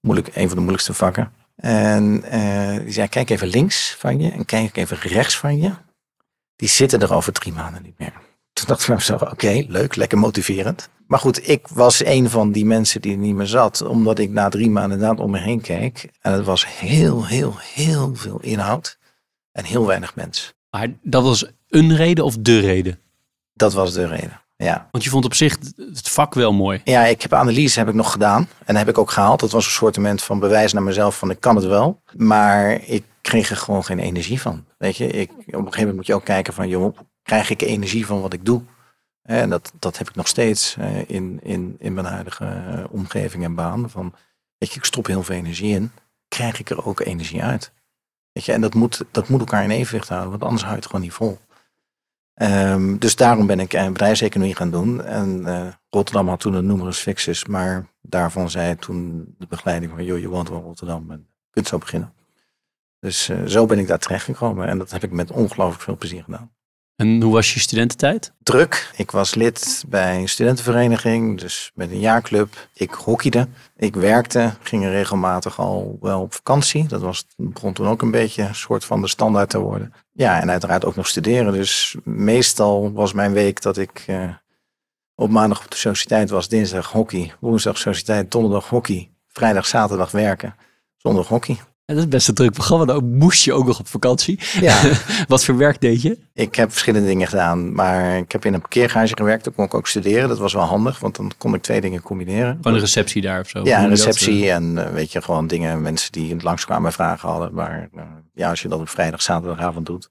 Moeilijk, een van de moeilijkste vakken. En eh, die zei, kijk even links van je en kijk even rechts van je. die zitten er over drie maanden niet meer. Toen dacht ik bij mezelf, oké, leuk, lekker motiverend. Maar goed, ik was een van die mensen die er niet meer zat. Omdat ik na drie maanden inderdaad om me heen keek. En het was heel, heel, heel veel inhoud. En heel weinig mens. Maar dat was een reden of de reden? Dat was de reden, ja. Want je vond op zich het vak wel mooi. Ja, ik heb analyse heb ik nog gedaan. En heb ik ook gehaald. Dat was een soort van bewijs naar mezelf van ik kan het wel. Maar ik kreeg er gewoon geen energie van. Weet je, ik, op een gegeven moment moet je ook kijken van joh, krijg ik energie van wat ik doe? En dat, dat heb ik nog steeds eh, in, in, in mijn huidige eh, omgeving en baan. Van, weet je, ik stop heel veel energie in. Krijg ik er ook energie uit? Weet je, en dat moet, dat moet elkaar in evenwicht houden, want anders houdt het gewoon niet vol. Um, dus daarom ben ik een bedrijfseconomie gaan doen. En uh, Rotterdam had toen een numerus fixus, maar daarvan zei toen de begeleiding van, joh, je woont wel in Rotterdam en kunt zo beginnen. Dus uh, zo ben ik daar terecht gekomen en dat heb ik met ongelooflijk veel plezier gedaan. En hoe was je studententijd? Druk. Ik was lid bij een studentenvereniging, dus met een jaarclub. Ik hockeyde. Ik werkte, ging regelmatig al wel op vakantie. Dat was, begon toen ook een beetje een soort van de standaard te worden. Ja, en uiteraard ook nog studeren. Dus meestal was mijn week dat ik uh, op maandag op de sociëteit was, dinsdag hockey, woensdag sociëteit, donderdag hockey, vrijdag, zaterdag werken, zondag hockey. Dat is best een druk programma. Dan moest je ook nog op vakantie. Ja. Wat voor werk deed je? Ik heb verschillende dingen gedaan. Maar ik heb in een parkeergarage gewerkt. Dan kon ik ook studeren. Dat was wel handig. Want dan kon ik twee dingen combineren. Van een receptie daar of zo? Ja, een receptie. En uh, weet je, gewoon dingen. Mensen die langskwamen vragen hadden. Maar uh, ja, als je dat op vrijdag, zaterdagavond doet.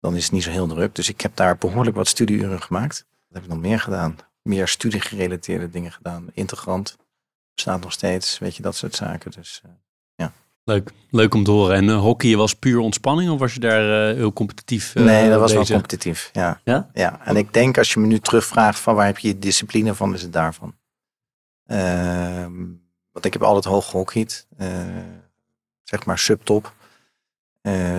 Dan is het niet zo heel druk. Dus ik heb daar behoorlijk wat studieuren gemaakt. Wat heb ik nog meer gedaan? Meer studiegerelateerde dingen gedaan. Integrant. Bestaat nog steeds. Weet je, dat soort zaken. Dus... Leuk, leuk om te horen. En uh, hockey was puur ontspanning of was je daar uh, heel competitief? Uh, nee, dat was bezig? wel competitief. Ja. ja. Ja. En ik denk als je me nu terugvraagt van waar heb je je discipline van, is het daarvan. Ehm, want ik heb altijd hoog gehockeyd, zeg maar subtop.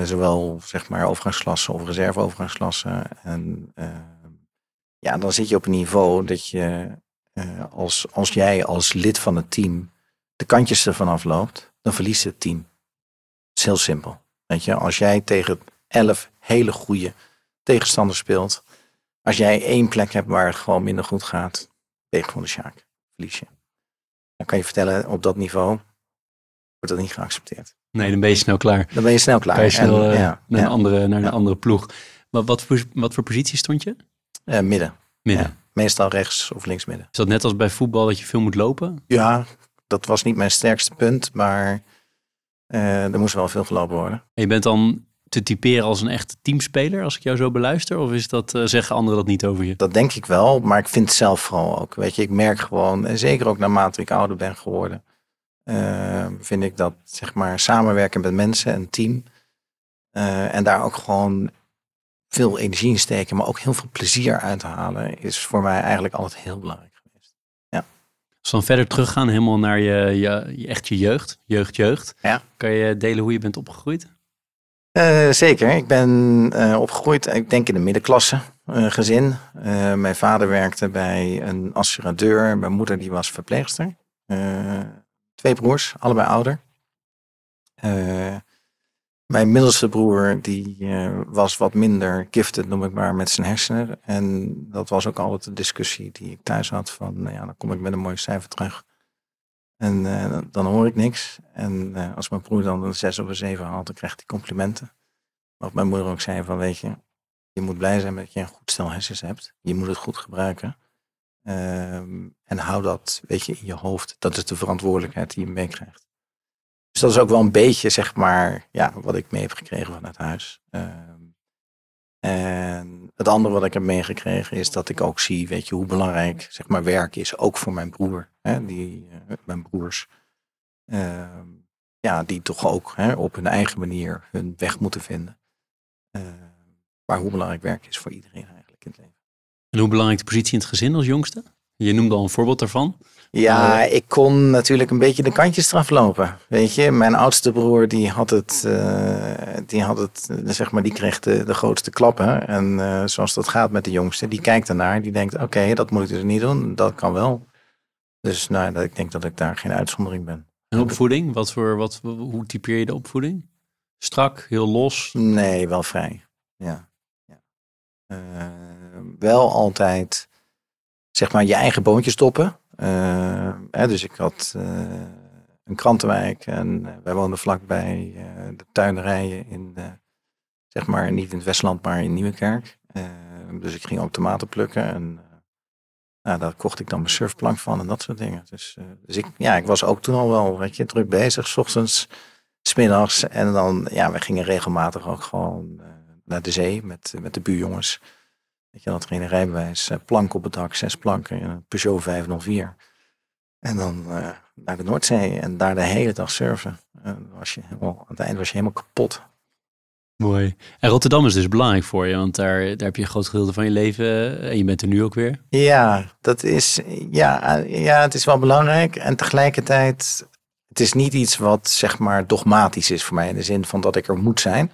zowel zeg maar overgangsklassen of reserveovergangsklassen. En ja, dan zit je op een niveau dat je als, als jij als lid van het team de kantjes ervan afloopt dan verliest het team. Het is heel simpel. Weet je, als jij tegen elf hele goede tegenstanders speelt, als jij één plek hebt waar het gewoon minder goed gaat, ben je gewoon de sjaak. Verlies je. Dan kan je vertellen, op dat niveau wordt dat niet geaccepteerd. Nee, dan ben je snel klaar. Dan ben je snel klaar. Je snel en, uh, ja, naar, ja. Een andere, naar een andere ploeg. Maar wat voor, wat voor positie stond je? Uh, midden. Midden. meestal rechts of links midden. Is dat net als bij voetbal dat je veel moet lopen? Ja, dat was niet mijn sterkste punt, maar uh, er moest wel veel gelopen worden. En je bent dan te typeren als een echte teamspeler, als ik jou zo beluister? Of is dat, uh, zeggen anderen dat niet over je? Dat denk ik wel, maar ik vind het zelf vooral ook. Weet je, ik merk gewoon, en zeker ook naarmate ik ouder ben geworden, uh, vind ik dat zeg maar samenwerken met mensen, een team, en daar ook gewoon veel energie in steken, maar ook heel veel plezier uit halen, is voor mij eigenlijk altijd heel belangrijk. Als we dan verder teruggaan, helemaal naar je, je, je echt je jeugd, jeugd, jeugd. Ja. Kan je delen hoe je bent opgegroeid? Uh, zeker. Ik ben uh, opgegroeid, ik denk in de middenklasse uh, gezin. mijn vader werkte bij een assuradeur. Mijn moeder die was verpleegster. twee broers, allebei ouder. Mijn middelste broer die uh, was wat minder gifted, noem ik maar, met zijn hersenen. En dat was ook altijd de discussie die ik thuis had van, nou ja, dan kom ik met een mooi cijfer terug. En uh, dan hoor ik niks. En uh, als mijn broer dan een zes of een zeven haalt, dan krijgt hij complimenten. Wat mijn moeder ook zei van, weet je, je moet blij zijn dat je een goed stel hersens hebt. Je moet het goed gebruiken. Ehm, en hou dat, weet je, in je hoofd. Dat is de verantwoordelijkheid die je meekrijgt. Dus dat is ook wel een beetje, zeg maar, ja, wat ik mee heb gekregen vanuit huis. Um, en het andere wat ik heb meegekregen is dat ik ook zie, weet je, hoe belangrijk, zeg maar, werk is. Ook voor mijn broer, hè, die, uh, mijn broers. Uh, ja, die toch ook hè, op hun eigen manier hun weg moeten vinden. Uh, maar hoe belangrijk werk is voor iedereen eigenlijk in het leven. En hoe belangrijk de positie in het gezin als jongste? Je noemde al een voorbeeld daarvan. Ja, ik kon natuurlijk een beetje de kantjes eraf lopen. Weet je, mijn oudste broer die had het, uh, die had het, zeg maar, die kreeg de, de grootste klappen. En uh, zoals dat gaat met de jongste, die kijkt ernaar, die denkt, oké, okay, dat moet ik dus niet doen, dat kan wel. Dus nou, ik denk dat ik daar geen uitzondering ben. En opvoeding, wat voor, wat, hoe typeer je de opvoeding? Strak, heel los? Nee, wel vrij. Ja. ja. wel altijd, zeg maar, je eigen boontjes stoppen. Hè, dus ik had een krantenwijk en wij woonden vlakbij de tuinerijen in, zeg maar, niet in het Westland, maar in Nieuwekerk. dus ik ging ook tomaten plukken en nou, daar kocht ik dan mijn surfplank van en dat soort dingen. Dus, dus ik, ja, ik was ook toen al wel weet je, druk bezig, s ochtends, smiddags. En dan, ja, we gingen regelmatig ook gewoon naar de zee met, met de buurjongens. Weet je, dat geen rijbewijs, uh, plank op het dak, zes planken, een Peugeot 504. En dan naar de Noordzee en daar de hele dag surfen. En was je helemaal, aan het eind was je helemaal kapot. Mooi. En Rotterdam is dus belangrijk voor je, want daar, daar heb je een groot gedeelte van je leven eh, en je bent er nu ook weer. Ja, dat is, ja, ja, het is wel belangrijk. En tegelijkertijd, het is niet iets wat zeg maar dogmatisch is voor mij in de zin van dat ik er moet zijn.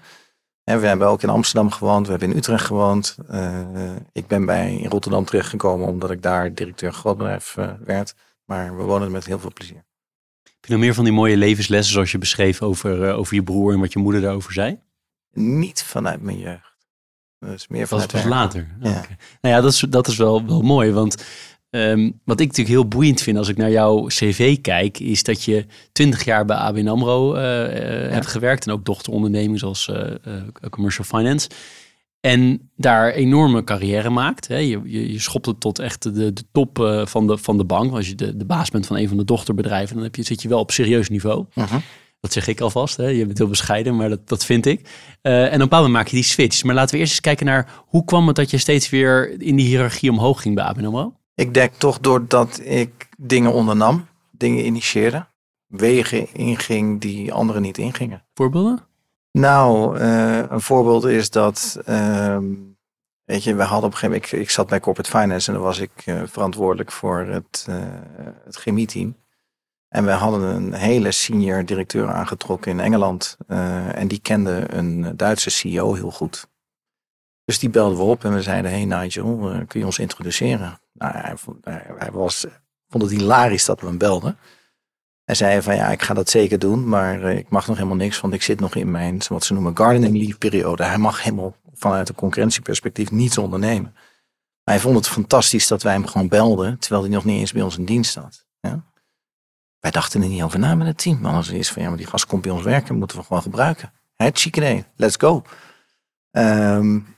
En we hebben ook in Amsterdam gewoond, we hebben in Utrecht gewoond. Uh, ik ben bij in Rotterdam terechtgekomen omdat ik daar directeur grootbedrijf uh, werd. Maar we wonen met heel veel plezier. Heb je nog meer van die mooie levenslessen zoals je beschreef over, uh, over je broer en wat je moeder daarover zei? Niet vanuit mijn jeugd. Dus meer vanuit was later. Ja. Nou ja, dat is, dat is wel, wel mooi. Want um, wat ik natuurlijk heel boeiend vind als ik naar jouw cv kijk, is dat je twintig jaar bij ABN AMRO uh, ja. hebt gewerkt. En ook dochteronderneming zoals uh, Commercial Finance. En daar enorme carrière maakt. Hè. Je, je, je schopt het tot echt de, de top van, de, van de bank. Als je de, de baas bent van een van de dochterbedrijven, dan heb je, zit je wel op serieus niveau. -huh. Dat zeg ik alvast. Hè? Je bent heel bescheiden, maar dat, dat vind ik. Uh, en op een bepaald moment maak je die switch. Maar laten we eerst eens kijken naar hoe kwam het dat je steeds weer in die hiërarchie omhoog ging bij ABN AMRO? Ik denk toch doordat ik dingen ondernam, dingen initieerde, wegen inging die anderen niet ingingen. Voorbeelden? Nou, uh, een voorbeeld is dat, uh, weet je, we hadden op een gegeven moment, ik, ik zat bij Corporate Finance en dan was ik uh, verantwoordelijk voor het, het chemieteam. En we hadden een hele senior directeur aangetrokken in Engeland. En die kende een Duitse CEO heel goed. Dus die belden we op en we zeiden: Hey Nigel, kun je ons introduceren? Nou, hij, vond, hij was, vond het hilarisch dat we hem belden. Hij zei van ja, ik ga dat zeker doen, maar uh, ik mag nog helemaal niks, want ik zit nog in mijn, wat ze noemen, gardening leave periode. Hij mag helemaal vanuit een concurrentieperspectief niets ondernemen. Hij vond het fantastisch dat wij hem gewoon belden, terwijl hij nog niet eens bij ons in dienst had. Ja? Wij dachten er niet over na met het team. Maar als is van ja, maar die gast komt bij ons werken, moeten we gewoon gebruiken. Het chicken let's go. Um,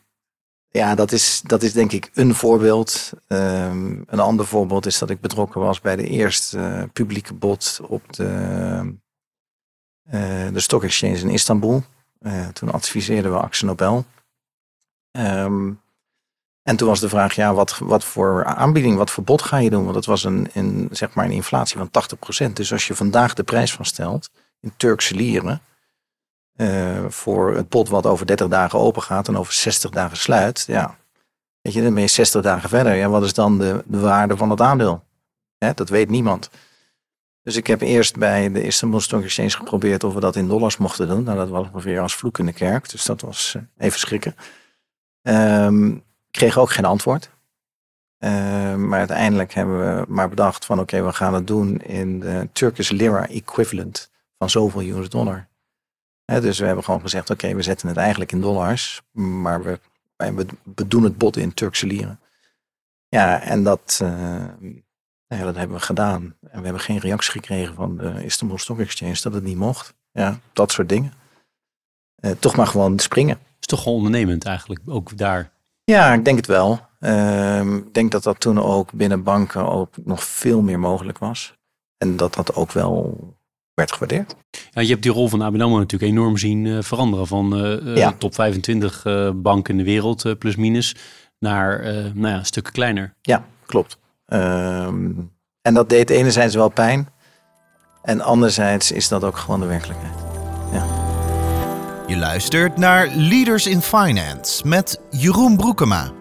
ja, dat is, dat is denk ik een voorbeeld. Um, een ander voorbeeld is dat ik betrokken was bij de eerste uh, publieke bod op de, uh, de Stock Exchange in Istanbul. Uh, toen adviseerden we Axel Nobel. Um, en toen was de vraag, ja, wat, wat voor aanbieding, wat voor bod ga je doen? Want dat was een, een, zeg maar een inflatie van 80%. Dus als je vandaag de prijs vaststelt in Turkse lieren, uh, voor het bod wat over 30 dagen open gaat en over 60 dagen sluit, ja, weet je, dan ben je 60 dagen verder. Ja, wat is dan de, de waarde van het aandeel? Dat weet niemand. Dus ik heb eerst bij de Istanbul Stock Exchange geprobeerd of we dat in dollars mochten doen. Nou, dat was ongeveer als vloek in de kerk, dus dat was uh, even schrikken. Um, kreeg ook geen antwoord. Uh, maar uiteindelijk hebben we maar bedacht van oké, we gaan het doen in de Turkish lira equivalent van zoveel US dollar. Dus we hebben gewoon gezegd oké, okay, we zetten het eigenlijk in dollars, maar we, we doen het bot in Turkse lira. Ja, en dat, uh, ja, dat hebben we gedaan. En we hebben geen reactie gekregen van de Istanbul Stock Exchange dat het niet mocht. Ja, dat soort dingen. Uh, toch maar gewoon springen. Het is toch gewoon ondernemend eigenlijk, ook daar. Ja, ik denk het wel. Uh, ik denk dat dat toen ook binnen banken ook nog veel meer mogelijk was. En dat dat ook wel werd gewaardeerd. Ja, je hebt die rol van ABN AMRO natuurlijk enorm zien uh, veranderen. Van uh, ja. top 25 uh, banken in de wereld, plus minus, naar nou ja, een stuk kleiner. Ja, klopt. Um, en dat deed enerzijds wel pijn. En anderzijds is dat ook gewoon de werkelijkheid. Ja. Je luistert naar Leaders in Finance met Jeroen Broekema.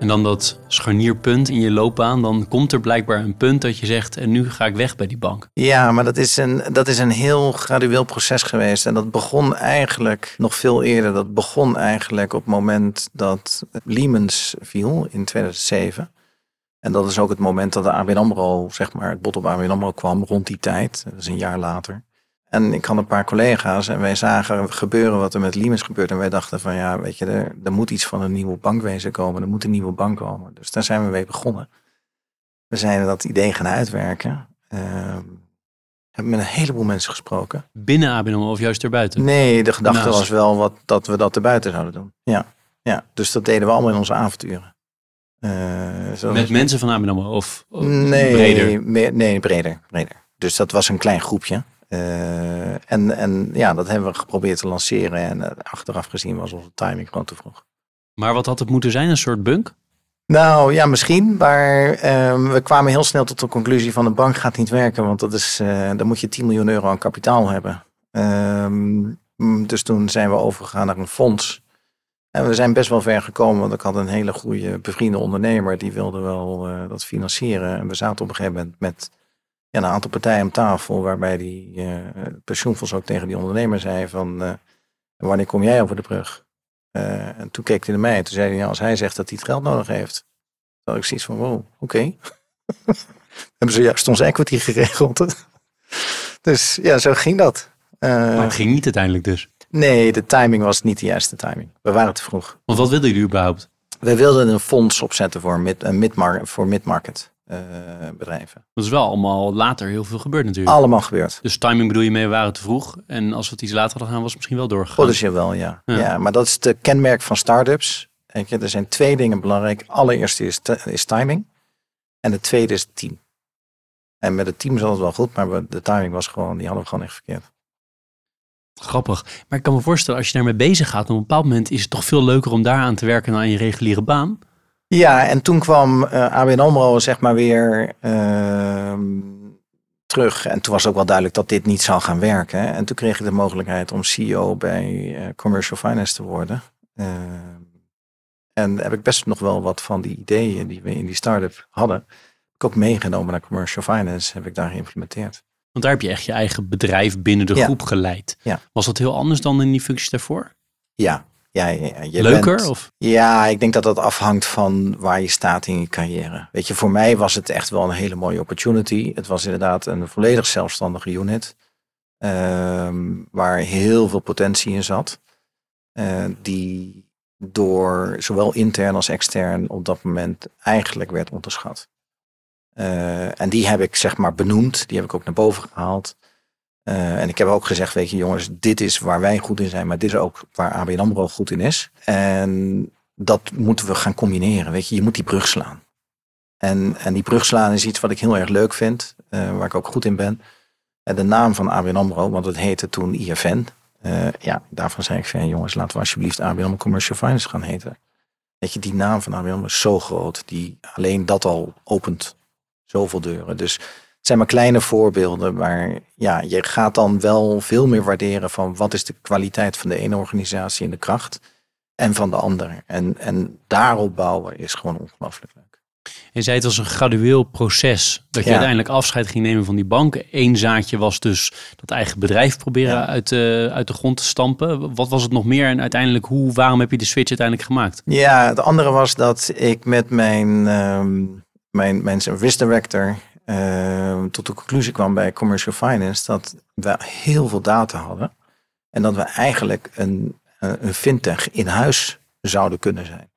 En dan dat scharnierpunt in je loopbaan, dan komt er blijkbaar een punt dat je zegt, en nu ga ik weg bij die bank. Ja, maar dat is een, dat is een heel gradueel proces geweest. En dat begon eigenlijk nog veel eerder. Dat begon eigenlijk op het moment dat Lehman's viel in 2007. En dat is ook het moment dat de ABN AMRO, zeg maar, het bot op ABN AMRO kwam rond die tijd. Dat is een jaar later. En ik had een paar collega's en wij zagen gebeuren wat er met Lehman gebeurt. En wij dachten van ja, weet je, er, er moet iets van een nieuwe bankwezen komen. Er moet een nieuwe bank komen. Dus daar zijn we mee begonnen. We zijn dat idee gaan uitwerken. Ehm hebben met een heleboel mensen gesproken. Binnen ABN of juist erbuiten? Nee, de gedachte Naast. was wel wat, dat we dat erbuiten zouden doen. Ja, ja, dus dat deden we allemaal in onze avonturen. Eh, Met mensen van ABN of of nee, breder? nee, breder, breder. Dus dat was een klein groepje. Eh, en, en ja, dat hebben we geprobeerd te lanceren. En eh, achteraf gezien was onze timing gewoon te vroeg. Maar wat had het moeten zijn? Een soort bunk? Nou ja, misschien. Maar ehm, we kwamen heel snel tot de conclusie van de bank gaat niet werken. Want dat is, eh, dan moet je 10 miljoen euro aan kapitaal hebben. Ehm, mm, dus toen zijn we overgegaan naar een fonds. En we zijn best wel ver gekomen. Want ik had een hele goede bevriende ondernemer. Die wilde wel dat financieren. En we zaten op een gegeven moment met ja, een aantal partijen aan tafel. Waarbij die eh pensioenfonds ook tegen die ondernemer zei van... eh, wanneer kom jij over de brug? Eh, en toen keek hij naar mij en toen zei hij, als hij zegt dat hij het geld nodig heeft. Dan had ik zoiets van, wow, oké. Hebben ze juist ons equity geregeld. dus ja, zo ging dat. Maar het ging niet uiteindelijk dus. nee, de timing was niet de juiste timing. We waren te vroeg. Want wat wilden jullie überhaupt? We wilden een fonds opzetten voor mid, voor mid-market bedrijven. Dat is wel allemaal later heel veel gebeurd natuurlijk. Allemaal gebeurd. Dus timing bedoel je mee, we waren te vroeg. En als we het iets later hadden gaan, was het misschien wel doorgegaan. Potentieel wel, ja. Ja. ja. Maar dat is de kenmerk van start-ups. Je, er zijn twee dingen belangrijk. Allereerst is, is timing. En de tweede is het team. En met het team zat het wel goed, maar de timing was gewoon, die hadden we gewoon echt verkeerd. Grappig. Maar ik kan me voorstellen, als je daarmee bezig gaat, op een bepaald moment is het toch veel leuker om daar aan te werken dan aan je reguliere baan. Ja, en toen kwam eh ABN AMRO zeg maar weer ehm, terug. En toen was ook wel duidelijk dat dit niet zou gaan werken. En toen kreeg ik de mogelijkheid om CEO bij eh, Commercial Finance te worden. Ehm, en heb ik best nog wel wat van die ideeën die we in die start-up hadden. Heb ik ook meegenomen naar Commercial Finance. Heb ik daar geïmplementeerd. Want daar heb je echt je eigen bedrijf binnen de Ja. groep geleid. Ja. Was dat heel anders dan in die functies daarvoor? Ja, ja, ja, je Leuker? bent- Of? Ja, ik denk dat dat afhangt van waar je staat in je carrière. Weet je, voor mij was het echt wel een hele mooie opportunity. Het was inderdaad een volledig zelfstandige unit. ehm, waar heel veel potentie in zat. eh, die door zowel intern als extern op dat moment eigenlijk werd onderschat. Eh, en die heb ik zeg maar benoemd. Die heb ik ook naar boven gehaald. Eh, en ik heb ook gezegd, weet je jongens, dit is waar wij goed in zijn, maar dit is ook waar ABN AMRO goed in is. En dat moeten we gaan combineren, weet je. Je moet die brug slaan. En, en die brug slaan is iets wat ik heel erg leuk vind, eh, waar ik ook goed in ben. En de naam van ABN AMRO, want het heette toen IFN. eh, ja, daarvan zei ik van, jongens, laten we alsjeblieft ABN AMRO Commercial Finance gaan heten. Weet je, die naam van ABN AMRO is zo groot. Die, alleen dat al opent zoveel deuren. Dus het zijn maar kleine voorbeelden, maar ja, je gaat dan wel veel meer waarderen van wat is de kwaliteit van de ene organisatie en de kracht en van de andere. En, en daarop bouwen is gewoon ongelooflijk leuk. Je zei het was een gradueel proces. Dat je Ja. uiteindelijk afscheid ging nemen van die bank. Eén zaadje was dus dat eigen bedrijf proberen Ja. uit, de, uit de grond te stampen. Wat was het nog meer? En uiteindelijk, hoe, waarom heb je de switch uiteindelijk gemaakt? Ja, het andere was dat ik met mijn, ehm mijn, mijn risk director ehm, tot de conclusie kwam bij Commercial Finance dat we heel veel data hadden. En dat we eigenlijk een, eh, een fintech in huis zouden kunnen zijn.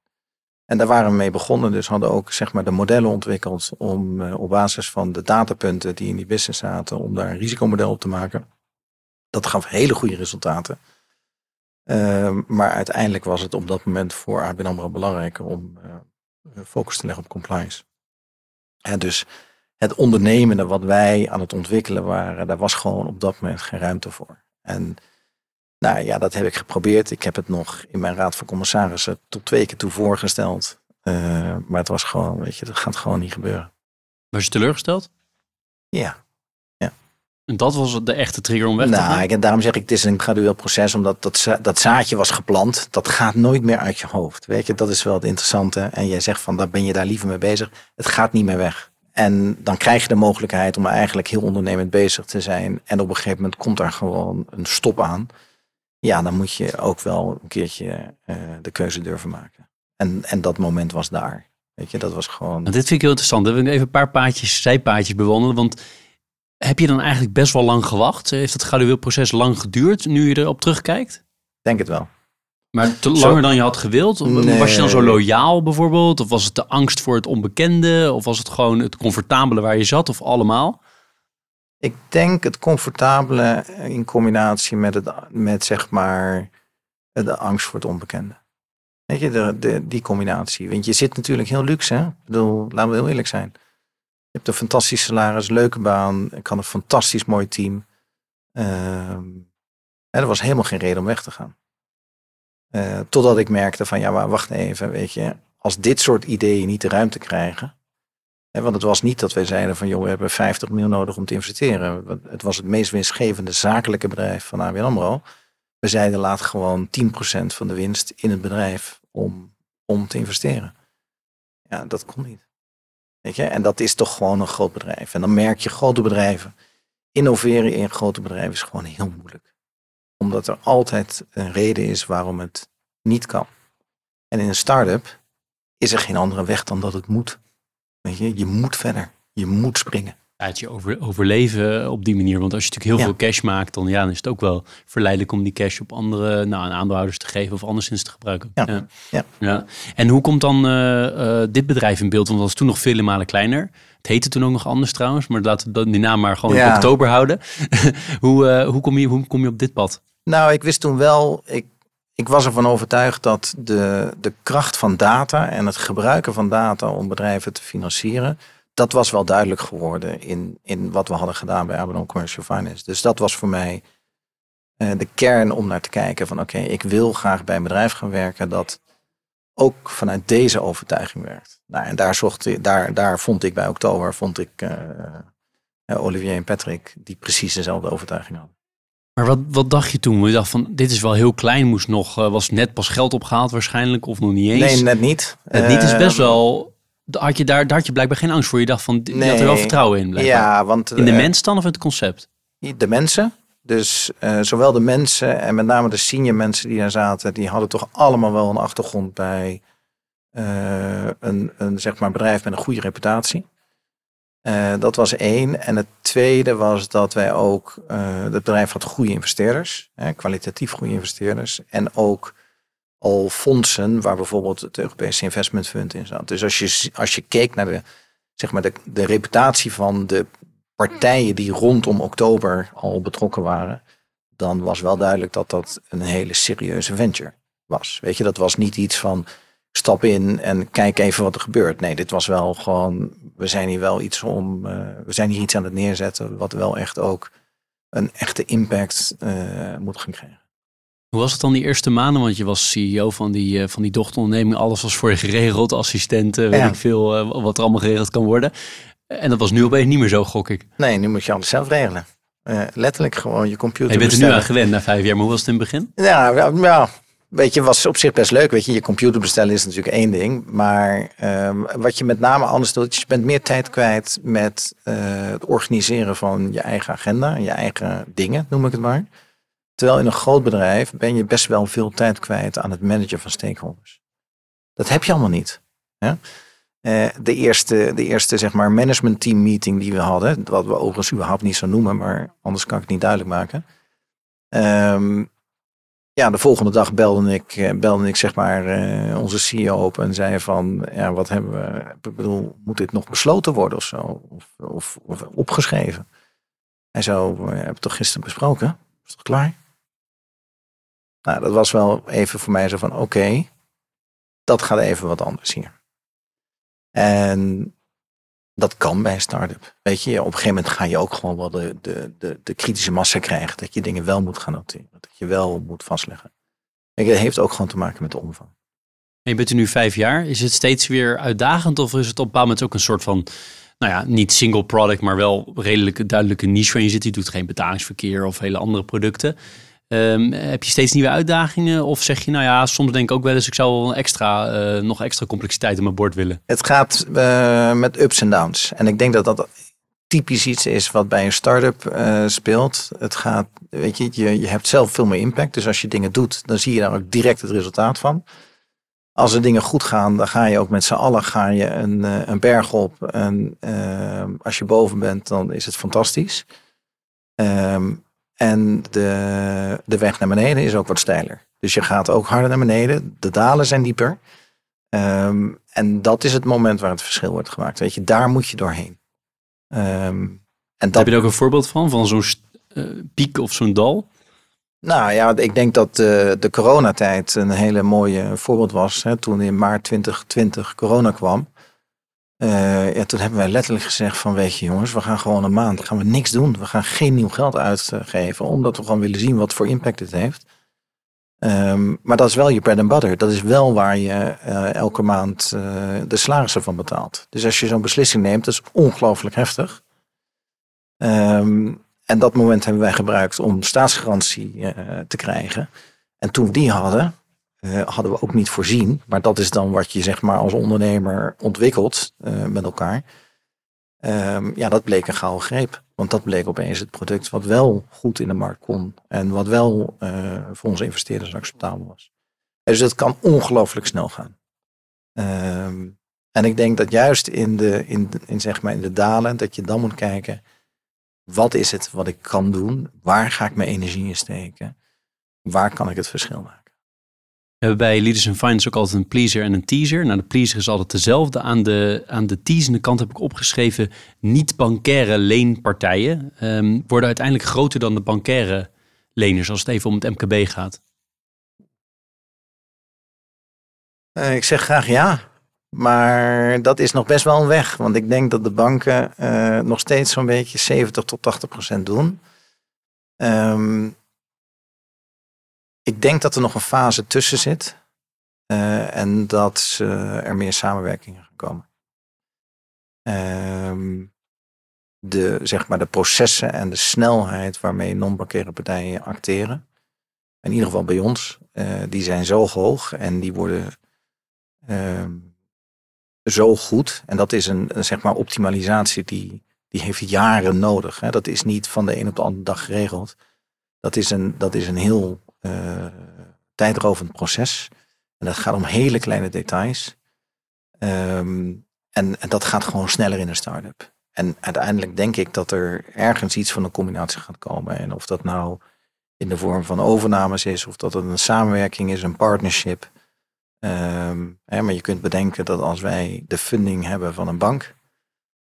En daar waren we mee begonnen. Dus hadden ook zeg maar, de modellen ontwikkeld om eh, op basis van de datapunten die in die business zaten, om daar een risicomodel op te maken. Dat gaf hele goede resultaten. Ehm, maar uiteindelijk was het op dat moment voor ABN AMRO belangrijker om eh, focus te leggen op compliance. En dus het ondernemende wat wij aan het ontwikkelen waren, daar was gewoon op dat moment geen ruimte voor. En nou ja, dat heb ik geprobeerd. Ik heb het nog in mijn raad van commissarissen tot twee keer toe voorgesteld. Eh, maar het was gewoon, weet je, dat gaat gewoon niet gebeuren. Was je teleurgesteld? Ja. En dat was de echte trigger om weg te Nou, gaan? ik, en daarom zeg ik, het is een gradueel proces, omdat dat, za- dat zaadje was geplant. Dat gaat nooit meer uit je hoofd. Weet je, dat is wel het interessante. En jij zegt van, daar ben je daar liever mee bezig. Het gaat niet meer weg. En dan krijg je de mogelijkheid om eigenlijk heel ondernemend bezig te zijn. En op een gegeven moment komt daar gewoon een stop aan. Ja, dan moet je ook wel een keertje eh, de keuze durven maken. En, en dat moment was daar. Weet je, dat was gewoon... Nou, dit vind ik heel interessant. Ik even een paar paadjes, zijpaadjes bewandelen. Want heb je dan eigenlijk best wel lang gewacht? Heeft het gradueel proces lang geduurd, nu je erop terugkijkt? Denk het wel. Maar te langer dan je had gewild? Of Nee. Was je dan zo loyaal bijvoorbeeld? Of was het de angst voor het onbekende? Of was het gewoon het comfortabele waar je zat? Of allemaal? Ik denk het comfortabele in combinatie met, het, met zeg maar de angst voor het onbekende. Weet je, de, de, die combinatie. Want je zit natuurlijk heel luxe. Hè? Ik bedoel, laten we heel eerlijk zijn. Je hebt een fantastisch salaris, leuke baan. Ik had een fantastisch mooi team. Ehm, en er was helemaal geen reden om weg te gaan. Eh, totdat ik merkte van, ja, maar wacht even, weet je. Als dit soort ideeën niet de ruimte krijgen. Hè, want het was niet dat wij zeiden van, joh, we hebben 50 miljoen nodig om te investeren. Het was het meest winstgevende zakelijke bedrijf van ABN AMRO. We zeiden, laat gewoon 10% van de winst in het bedrijf om, om te investeren. Ja, dat kon niet. Weet je? En dat is toch gewoon een groot bedrijf. En dan merk je grote bedrijven. Innoveren in grote bedrijven is gewoon heel moeilijk. Omdat er altijd een reden is waarom het niet kan. En in een start-up is er geen andere weg dan dat het moet. Weet je, je moet verder. Je moet springen. Ja, het je over, overleven op die manier. Want als je natuurlijk heel Ja. veel cash maakt, dan, ja, dan is het ook wel verleidelijk om die cash op andere nou, aan aandeelhouders te geven of anderszins te gebruiken. Ja. Ja. Ja. En hoe komt dan eh, eh, dit bedrijf in beeld? Want dat was toen nog vele malen kleiner. Het heette toen ook nog anders trouwens, maar laten we die naam maar gewoon in oktober houden. hoe, eh, hoe, kom je, hoe kom je op dit pad? Nou, ik wist toen wel, ik, ik was ervan overtuigd dat de, de kracht van data en het gebruiken van data om bedrijven te financieren, dat was wel duidelijk geworden in, in wat we hadden gedaan bij Aberdeen Commercial Finance. Dus dat was voor mij eh, de kern om naar te kijken van oké, ik wil graag bij een bedrijf gaan werken dat ook vanuit deze overtuiging werkt. Nou, en daar, zocht, daar, daar vond ik bij oktober, vond ik eh, eh, Olivier en Patrick, die precies dezelfde overtuiging hadden. Maar wat, wat dacht je toen? Je dacht van, dit is wel heel klein, moest nog, eh, was net pas geld opgehaald waarschijnlijk, of nog niet eens. Nee, net niet. Het niet is best Ehm, wel, had je daar, daar had je blijkbaar geen angst voor. Je dacht van, je had er wel vertrouwen in blijkbaar. Ja, want In de eh, mens dan of het concept? de mensen. Dus eh, zowel de mensen en met name de senior mensen die daar zaten, die hadden toch allemaal wel een achtergrond bij een, een zeg maar bedrijf met een goede reputatie. Eh, dat was één. En het tweede was dat wij ook, eh, het bedrijf had goede investeerders, hè, kwalitatief goede investeerders. En ook al fondsen waar bijvoorbeeld het Europese Investment Fund in zat. Dus als je, als je keek naar de, zeg maar de, de reputatie van de partijen die rondom oktober al betrokken waren, dan was wel duidelijk dat dat een hele serieuze venture was. Weet je, dat was niet iets van stap in en kijk even wat er gebeurt. Nee, dit was wel gewoon, we zijn hier wel iets om, eh, we zijn hier iets aan het neerzetten wat wel echt ook een echte impact eh, moet gaan krijgen. Hoe was het dan die eerste maanden? Want je was CEO van die, eh, van die dochteronderneming. Alles was voor je geregeld, assistenten, weet Ja. ik veel, wat er allemaal geregeld kan worden. En dat was nu opeens niet meer zo, gok ik. Nee, nu moet je alles zelf regelen. Letterlijk gewoon je computer je bent er nu aan gewend na vijf jaar, maar hoe was het in het begin? Ja, ja, ja, weet je, was op zich best leuk. Weet je, je computer bestellen is natuurlijk één ding. Maar ehm, wat je met name anders doet, je bent meer tijd kwijt met eh, het organiseren van je eigen agenda, je eigen dingen, noem ik het maar. Terwijl in een groot bedrijf ben je best wel veel tijd kwijt aan het managen van stakeholders. Dat heb je allemaal niet. Eh, de eerste, de eerste zeg maar management team meeting die we hadden, wat we overigens überhaupt niet zo noemen, maar anders kan ik het niet duidelijk maken. Ehm, ja, de volgende dag belde ik, eh, belde ik zeg maar eh, onze CEO op en zei van, ja, wat hebben we, ik bedoel, moet dit nog besloten worden of zo? Of, of, of opgeschreven? Hij zo, we hebben het toch gisteren besproken? Is toch klaar? Nou, dat was wel even voor mij zo van, oké, dat gaat even wat anders hier. En dat kan bij een start-up. Weet je, op een gegeven moment ga je ook gewoon wel de, de, de, de kritische massa krijgen. Dat je dingen wel moet gaan noteren. Dat je wel moet vastleggen. En het heeft ook gewoon te maken met de omvang. En je bent er nu vijf jaar. Is het steeds weer uitdagend of is het op een bepaald moment ook een soort van, nou ja, niet single product, maar wel redelijk duidelijke niche waarin je zit? Je doet geen betalingsverkeer of hele andere producten. Ehm, heb je steeds nieuwe uitdagingen? Of zeg je, nou ja, soms denk ik ook wel eens, ik zou wel een extra, eh, nog extra complexiteit op mijn bord willen. Het gaat eh, met ups en downs. En ik denk dat dat typisch iets is wat bij een start-up eh, speelt. Het gaat, weet je, je, je hebt zelf veel meer impact. Dus als je dingen doet, dan zie je daar ook direct het resultaat van. als er dingen goed gaan, dan ga je ook met z'n allen ga je een, een berg op. En uh, als je boven bent, dan is het fantastisch. Um, en de, de weg naar beneden is ook wat steiler. Dus je gaat ook harder naar beneden. De dalen zijn dieper. Um, en dat is het moment waar het verschil wordt gemaakt. Weet je, daar moet je doorheen. Um, en dat... Heb je er ook een voorbeeld van? Van zo'n uh, piek of zo'n dal? Nou ja, ik denk dat de, de coronatijd een hele mooie voorbeeld was. Hè, toen in maart 2020 corona kwam. Uh, toen hebben wij letterlijk gezegd van weet je jongens, we gaan gewoon een maand, gaan we niks doen. We gaan geen nieuw geld uitgeven, omdat we gewoon willen zien wat voor impact het heeft. Um, maar dat is wel je bread and butter. Dat is wel waar je uh, elke maand uh, de salarissen van betaalt. Dus als je zo'n beslissing neemt, dat is ongelooflijk heftig. Um, en dat moment hebben wij gebruikt om staatsgarantie te krijgen. En toen we die hadden, uh, hadden we ook niet voorzien. Maar dat is dan wat je zeg maar als ondernemer ontwikkelt uh, met elkaar. Um, ja, dat bleek een gouden greep. Want dat bleek opeens het product wat wel goed in de markt kon. En wat wel voor onze investeerders acceptabel was. Dus het kan ongelooflijk snel gaan. Um, en ik denk dat juist in de, in, in, zeg maar in de dalen, dat je dan moet kijken wat is het wat ik kan doen? Waar ga ik mijn energie in steken? Waar kan ik het verschil maken? Hebben bij Leaders in Finance ook altijd een pleaser en een teaser. Nou, de pleaser is altijd dezelfde. Aan de, aan de teasende kant heb ik opgeschreven... niet-bankaire leenpartijen um, worden uiteindelijk groter dan de bankaire leners... als het even om het MKB gaat. Uh, ik zeg graag ja. Maar dat is nog best wel een weg. Want ik denk dat de banken uh, nog steeds zo'n beetje 70 tot 80 procent doen. Um, ik denk dat er nog een fase tussen zit. Uh, en dat uh, er meer samenwerkingen gaan komen. Um, de, zeg maar de processen en de snelheid waarmee non-bankaire partijen acteren. In ieder geval bij ons. die zijn zo hoog en die worden... Um, zo goed. En dat is een, zeg maar optimalisatie die, die heeft jaren nodig. Hè. Dat is niet van de een op de andere dag geregeld. Dat is een, dat is een heel tijdrovend proces. En dat gaat om hele kleine details. Um, en, en dat gaat gewoon sneller in een start-up. En uiteindelijk denk ik dat er ergens iets van een combinatie gaat komen. En of dat nou in de vorm van overnames is, of dat het een samenwerking is, een partnership. Um, hè, maar je kunt bedenken dat als wij de funding hebben van een bank,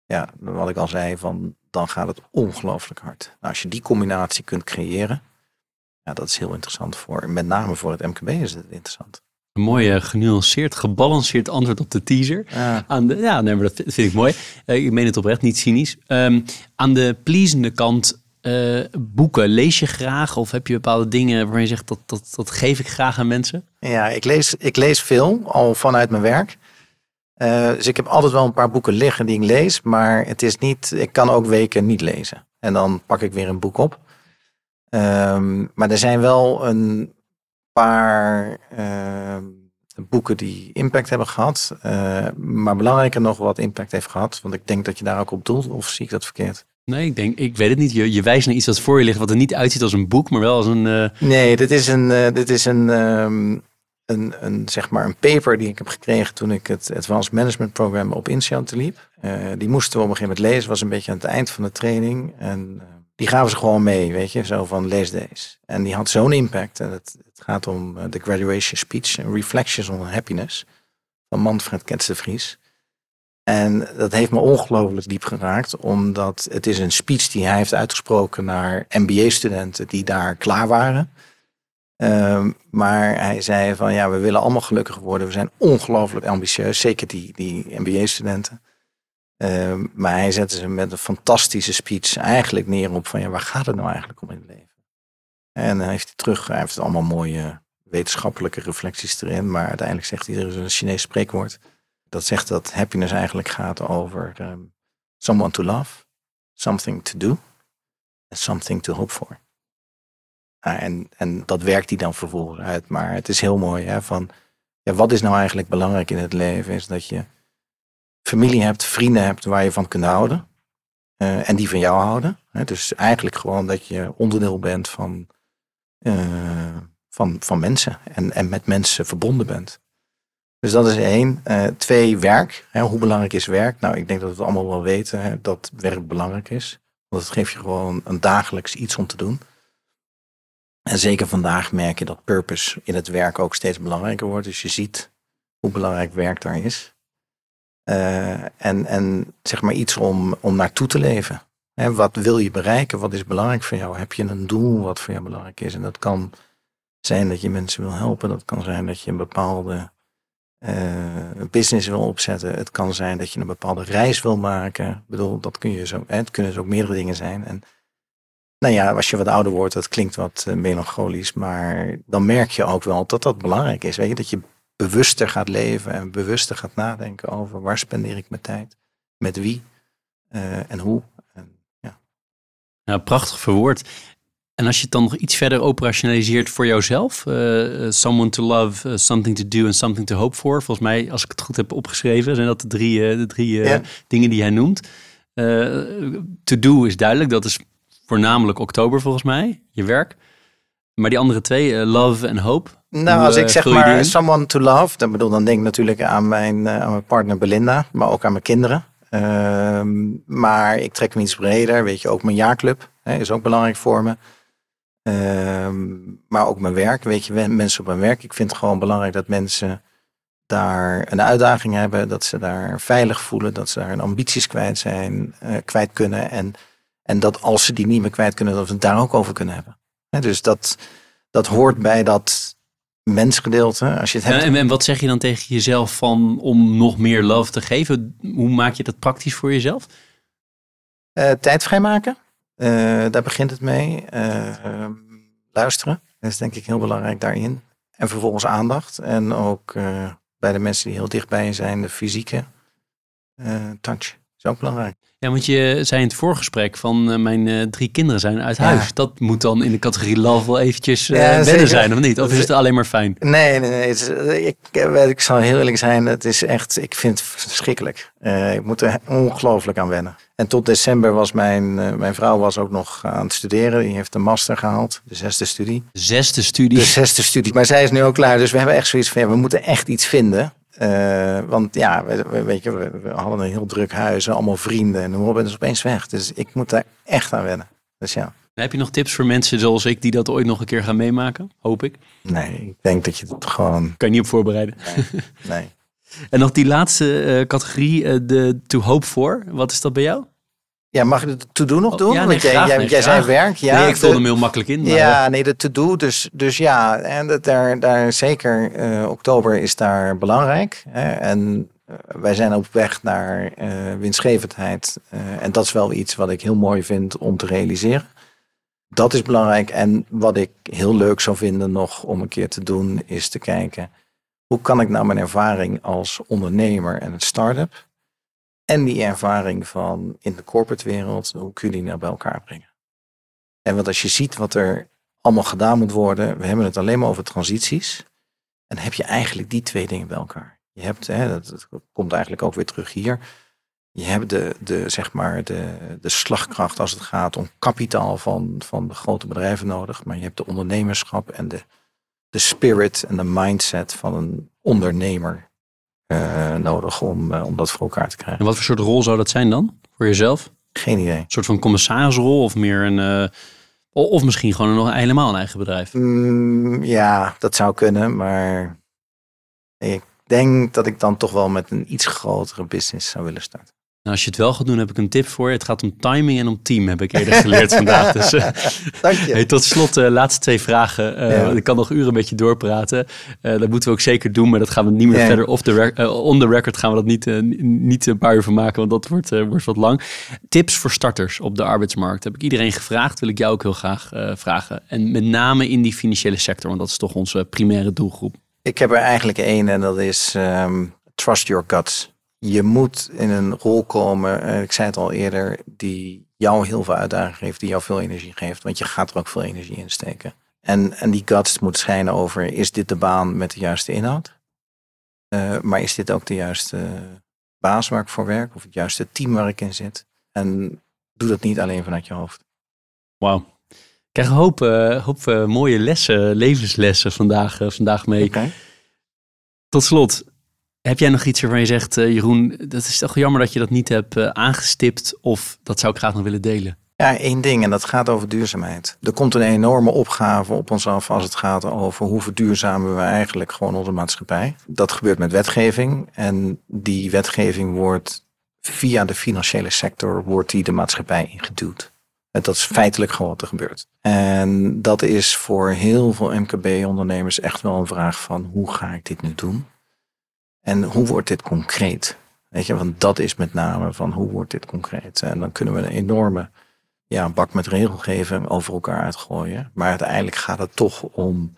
ja, wat ik al zei, van, dan gaat het ongelooflijk hard. Nou, als je die combinatie kunt creëren, ja, dat is heel interessant voor, met name voor het MKB is het interessant. Een mooi genuanceerd, gebalanceerd antwoord op de teaser. Ja, aan de, ja nee, maar dat vind ik mooi. Uh, ik meen het oprecht, niet cynisch. Um, aan de pleasende kant uh, boeken, lees je graag of heb je bepaalde dingen waarvan je zegt dat, dat, dat geef ik graag aan mensen? Ja, ik lees, ik lees veel, al vanuit mijn werk. Uh, dus ik heb altijd wel een paar boeken liggen die ik lees, maar het is niet, ik kan ook weken niet lezen. En dan pak ik weer een boek op. Um, maar er zijn wel een paar uh, boeken die impact hebben gehad. Uh, maar belangrijker nog wat impact heeft gehad. Want ik denk dat je daar ook op doelt, of zie ik dat verkeerd? Nee, ik denk, ik weet het niet. Je, je wijst naar iets wat voor je ligt, wat er niet uitziet als een boek, maar wel als een. Uh... Nee, dit is een, uh, dit is een, um, een, een, zeg maar een paper die ik heb gekregen toen ik het Advanced Management Program op Insiant liep. Uh, die moesten we op een gegeven moment lezen, was een beetje aan het eind van de training. En die gaven ze gewoon mee, weet je, zo van lees deze. En die had zo'n impact. En het, het gaat om de graduation speech, Reflections on Happiness, van Manfred Ketste-Vries. En dat heeft me ongelooflijk diep geraakt, omdat het is een speech die hij heeft uitgesproken naar MBA-studenten die daar klaar waren. Um, maar hij zei van ja, we willen allemaal gelukkig worden. We zijn ongelooflijk ambitieus, zeker die, die MBA-studenten. Um, maar hij zette ze met een fantastische speech eigenlijk neer op van ja, waar gaat het nou eigenlijk om in het leven? En dan heeft hij terug, hij heeft allemaal mooie wetenschappelijke reflecties erin, maar uiteindelijk zegt hij, er is een Chinees spreekwoord dat zegt dat happiness eigenlijk gaat over um, someone to love, something to do, and something to hope for. Uh, en, en dat werkt hij dan vervolgens uit. Maar het is heel mooi. Hè, van, ja, wat is nou eigenlijk belangrijk in het leven? Is dat je familie hebt, vrienden hebt waar je van kunt houden. Uh, en die van jou houden. Hè, dus eigenlijk gewoon dat je onderdeel bent van, uh, van, van mensen. En, en met mensen verbonden bent. Dus dat is één. Uh, twee, werk. Hè, hoe belangrijk is werk? Nou, ik denk dat we allemaal wel weten hè, dat werk belangrijk is. Want het geeft je gewoon een dagelijks iets om te doen. En zeker vandaag merk je dat purpose in het werk ook steeds belangrijker wordt. Dus je ziet hoe belangrijk werk daar is. Uh, en, en zeg maar iets om, om naartoe te leven. Wat wil je bereiken? Wat is belangrijk voor jou? Heb je een doel wat voor jou belangrijk is? En dat kan zijn dat je mensen wil helpen. Dat kan zijn dat je een bepaalde uh, business wil opzetten. Het kan zijn dat je een bepaalde reis wil maken. Ik bedoel, dat kun je zo, het kunnen dus ook meerdere dingen zijn. En nou ja, als je wat ouder wordt, dat klinkt wat uh, melancholisch, maar dan merk je ook wel dat dat belangrijk is. Weet je, dat je bewuster gaat leven en bewuster gaat nadenken over waar spendeer ik mijn tijd, met wie uh, en hoe. En, ja. Nou, prachtig verwoord. En als je het dan nog iets verder operationaliseert voor jouzelf, uh, someone to love, uh, something to do en something to hope for. Volgens mij, als ik het goed heb opgeschreven, zijn dat de drie, de drie dingen die hij noemt. to do is duidelijk, dat is voornamelijk oktober volgens mij, je werk. Maar die andere twee, love en hope. Nou, als ik zeg maar someone to love, dan bedoel dan denk ik natuurlijk aan mijn, aan mijn partner Belinda, maar ook aan mijn kinderen. Ehm, maar ik trek hem iets breder, weet je, ook mijn jaarclub hè, is ook belangrijk voor me. Ehm, maar ook mijn werk, weet je, mensen op mijn werk. Ik vind het gewoon belangrijk dat mensen daar een uitdaging hebben, dat ze daar veilig voelen, dat ze daar hun ambities kwijt zijn, uh, kwijt kunnen. En, en dat als ze die niet meer kwijt kunnen, dat we het daar ook over kunnen hebben. Dus dat, dat hoort bij dat mensgedeelte. Als je het hebt... en, en wat zeg je dan tegen jezelf van om nog meer love te geven? Hoe maak je dat praktisch voor jezelf? Uh, tijd vrijmaken. Uh, daar begint het mee. Uh, luisteren. Dat is denk ik heel belangrijk daarin. En vervolgens aandacht. En ook bij de mensen die heel dichtbij je zijn, de fysieke touch. Is ook belangrijk. Ja, want je zei in het voorgesprek van uh, mijn uh, drie kinderen zijn uit huis. Dat moet dan in de categorie love wel eventjes uh, ja, zijn, of niet? Of is het alleen maar fijn? Nee, nee, nee. Het ik, ik zal heel eerlijk zijn. Het is echt, ik vind het verschrikkelijk. ik moet er ongelooflijk aan wennen. En tot december was mijn, mijn vrouw was ook nog aan het studeren. Die heeft de master gehaald, de zesde studie. De zesde studie? De zesde studie. Maar zij is nu ook klaar. Dus we hebben echt zoiets van, ja, we moeten echt iets vinden. Uh, want ja, we, weet je, we, hadden een heel druk huis, allemaal vrienden en Robin is opeens weg. Dus ik moet daar echt aan wennen. Dus ja. Heb je nog tips voor mensen zoals ik die dat ooit nog een keer gaan meemaken? Hoop ik. Nee, ik denk dat je het gewoon... Kan je niet op voorbereiden? Nee. nee. en nog die laatste uh, categorie, uh, de to hope for. Wat is dat bij jou? Ja, mag ik de to-do nog oh, doen? Ja, nee, Want jij, jij, jij zei werk. Ja, nee, ik vulde hem heel makkelijk in. Maar ja, nee, de to-do. Dus, dus ja, en dat daar, daar zeker uh, oktober is daar belangrijk. Hè, en uh, wij zijn op weg naar uh, winstgevendheid. en dat is wel iets wat ik heel mooi vind om te realiseren. Dat is belangrijk. En wat ik heel leuk zou vinden nog om een keer te doen, is te kijken... hoe kan ik nou mijn ervaring als ondernemer en een start-up en die ervaring van in de corporate wereld, hoe kun je die nou bij elkaar brengen? En want als je ziet wat er allemaal gedaan moet worden, we hebben het alleen maar over transities. En heb je eigenlijk die twee dingen bij elkaar. Je hebt, hè, dat, dat komt eigenlijk ook weer terug hier. Je hebt de, de, zeg maar de, de slagkracht als het gaat om kapitaal van, van de grote bedrijven nodig. Maar je hebt de ondernemerschap en de, de spirit en de mindset van een ondernemer nodig om, uh, om dat voor elkaar te krijgen. En wat voor soort rol zou dat zijn dan voor jezelf? Geen idee. Een soort van commissarisrol of meer een. Uh, of misschien gewoon nog helemaal een eigen bedrijf? Mm, ja, dat zou kunnen, maar ik denk dat ik dan toch wel met een iets grotere business zou willen starten. Nou, als je het wel gaat doen, heb ik een tip voor je. Het gaat om timing en om team, heb ik eerder geleerd vandaag. Dus, uh, Dank je. Hey, tot slot, uh, laatste twee vragen. Uh, Ik kan nog uren met je doorpraten. dat moeten we ook zeker doen, maar dat gaan we niet meer ja. verder off the on the record gaan we dat niet, niet een paar uur van maken, want dat wordt, wordt wat lang. Tips voor starters op de arbeidsmarkt. Heb ik iedereen gevraagd, wil ik jou ook heel graag vragen. En met name in die financiële sector, want dat is toch onze primaire doelgroep. Ik heb er eigenlijk één en dat is um, trust your guts je moet in een rol komen, eh, ik zei het al eerder, die jou heel veel uitdaging geeft, die jou veel energie geeft, want je gaat er ook veel energie in steken. En, en die guts moet schijnen over, is dit de baan met de juiste inhoud? Uh, maar is dit ook de juiste baas waar ik voor werk, of het juiste team waar ik in zit? En doe dat niet alleen vanuit je hoofd. Wauw. Ik krijg een hoop, uh, hoop mooie lessen, levenslessen vandaag, vandaag mee. Okay. Tot slot, Heb jij nog iets waarvan je zegt, uh, Jeroen, dat is toch jammer dat je dat niet hebt uh, aangestipt of dat zou ik graag nog willen delen? Ja, één ding en dat gaat over duurzaamheid. Er komt een enorme opgave op ons af als het gaat over hoe verduurzamen we eigenlijk gewoon onze maatschappij. Dat gebeurt met wetgeving en die wetgeving wordt via de financiële sector wordt die de maatschappij ingeduwd. En dat is feitelijk gewoon wat er gebeurt. En dat is voor heel veel MKB-ondernemers echt wel een vraag van hoe ga ik dit nu doen? En hoe wordt dit concreet? Weet je, want dat is met name van hoe wordt dit concreet? En dan kunnen we een enorme ja, bak met regelgeving over elkaar uitgooien. Maar uiteindelijk gaat het toch om,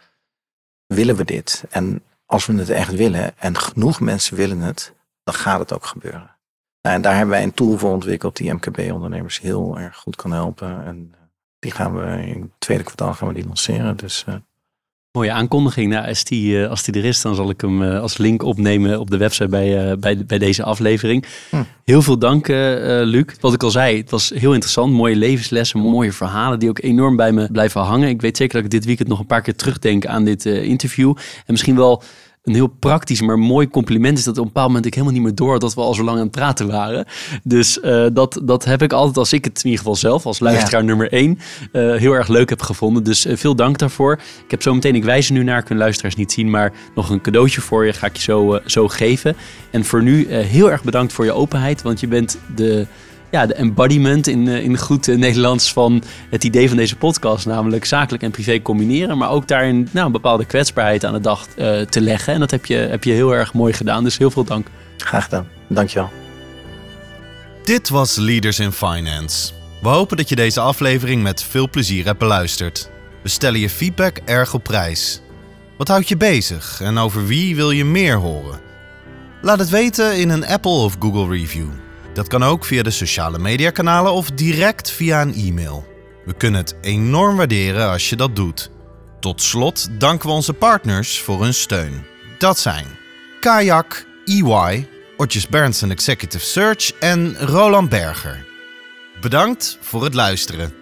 willen we dit? En als we het echt willen en genoeg mensen willen het, dan gaat het ook gebeuren. En daar hebben wij een tool voor ontwikkeld die MKB-ondernemers heel erg goed kan helpen. En eh, die gaan we in het tweede kwartaal gaan we die lanceren. Dus uh, Mooie aankondiging. Nou, als, die, eh, als die er is, dan zal ik hem eh, als link opnemen op de website bij, eh, bij, bij deze aflevering. Hm. Heel veel dank, Luc. Wat ik al zei, het was heel interessant. Mooie levenslessen, mooie verhalen die ook enorm bij me blijven hangen. Ik weet zeker dat ik dit weekend nog een paar keer terugdenk aan dit interview. En misschien wel een heel praktisch, maar mooi compliment is dat op een bepaald moment ik helemaal niet meer door dat we al zo lang aan het praten waren. Dus uh, dat, dat heb ik altijd, als ik het in ieder geval zelf als luisteraar nummer één, uh, heel erg leuk heb gevonden. Dus uh, veel dank daarvoor. Ik heb zo meteen, ik wijs er nu naar, kunnen luisteraars niet zien, maar nog een cadeautje voor je ga ik je zo, zo geven. En voor nu heel erg bedankt voor je openheid, want je bent de ja, de embodiment in, eh, in goed eh, Nederlands van het idee van deze podcast. Namelijk zakelijk en privé combineren. Maar ook daarin nou, een bepaalde kwetsbaarheid aan de dag uh, te leggen. En dat heb je, heb je heel erg mooi gedaan. Dus heel veel dank. Graag gedaan. Dankjewel. Dit was Leaders in Finance. We hopen dat je deze aflevering met veel plezier hebt beluisterd. We stellen je feedback erg op prijs. Wat houdt je bezig en over wie wil je meer horen? Laat het weten in een Apple of Google review. Dat kan ook via de sociale mediakanalen of direct via een e-mail. We kunnen het enorm waarderen als je dat doet. Tot slot danken we onze partners voor hun steun. Dat zijn Kayak, EY, Otjes Berndsen Executive Search en Roland Berger. Bedankt voor het luisteren.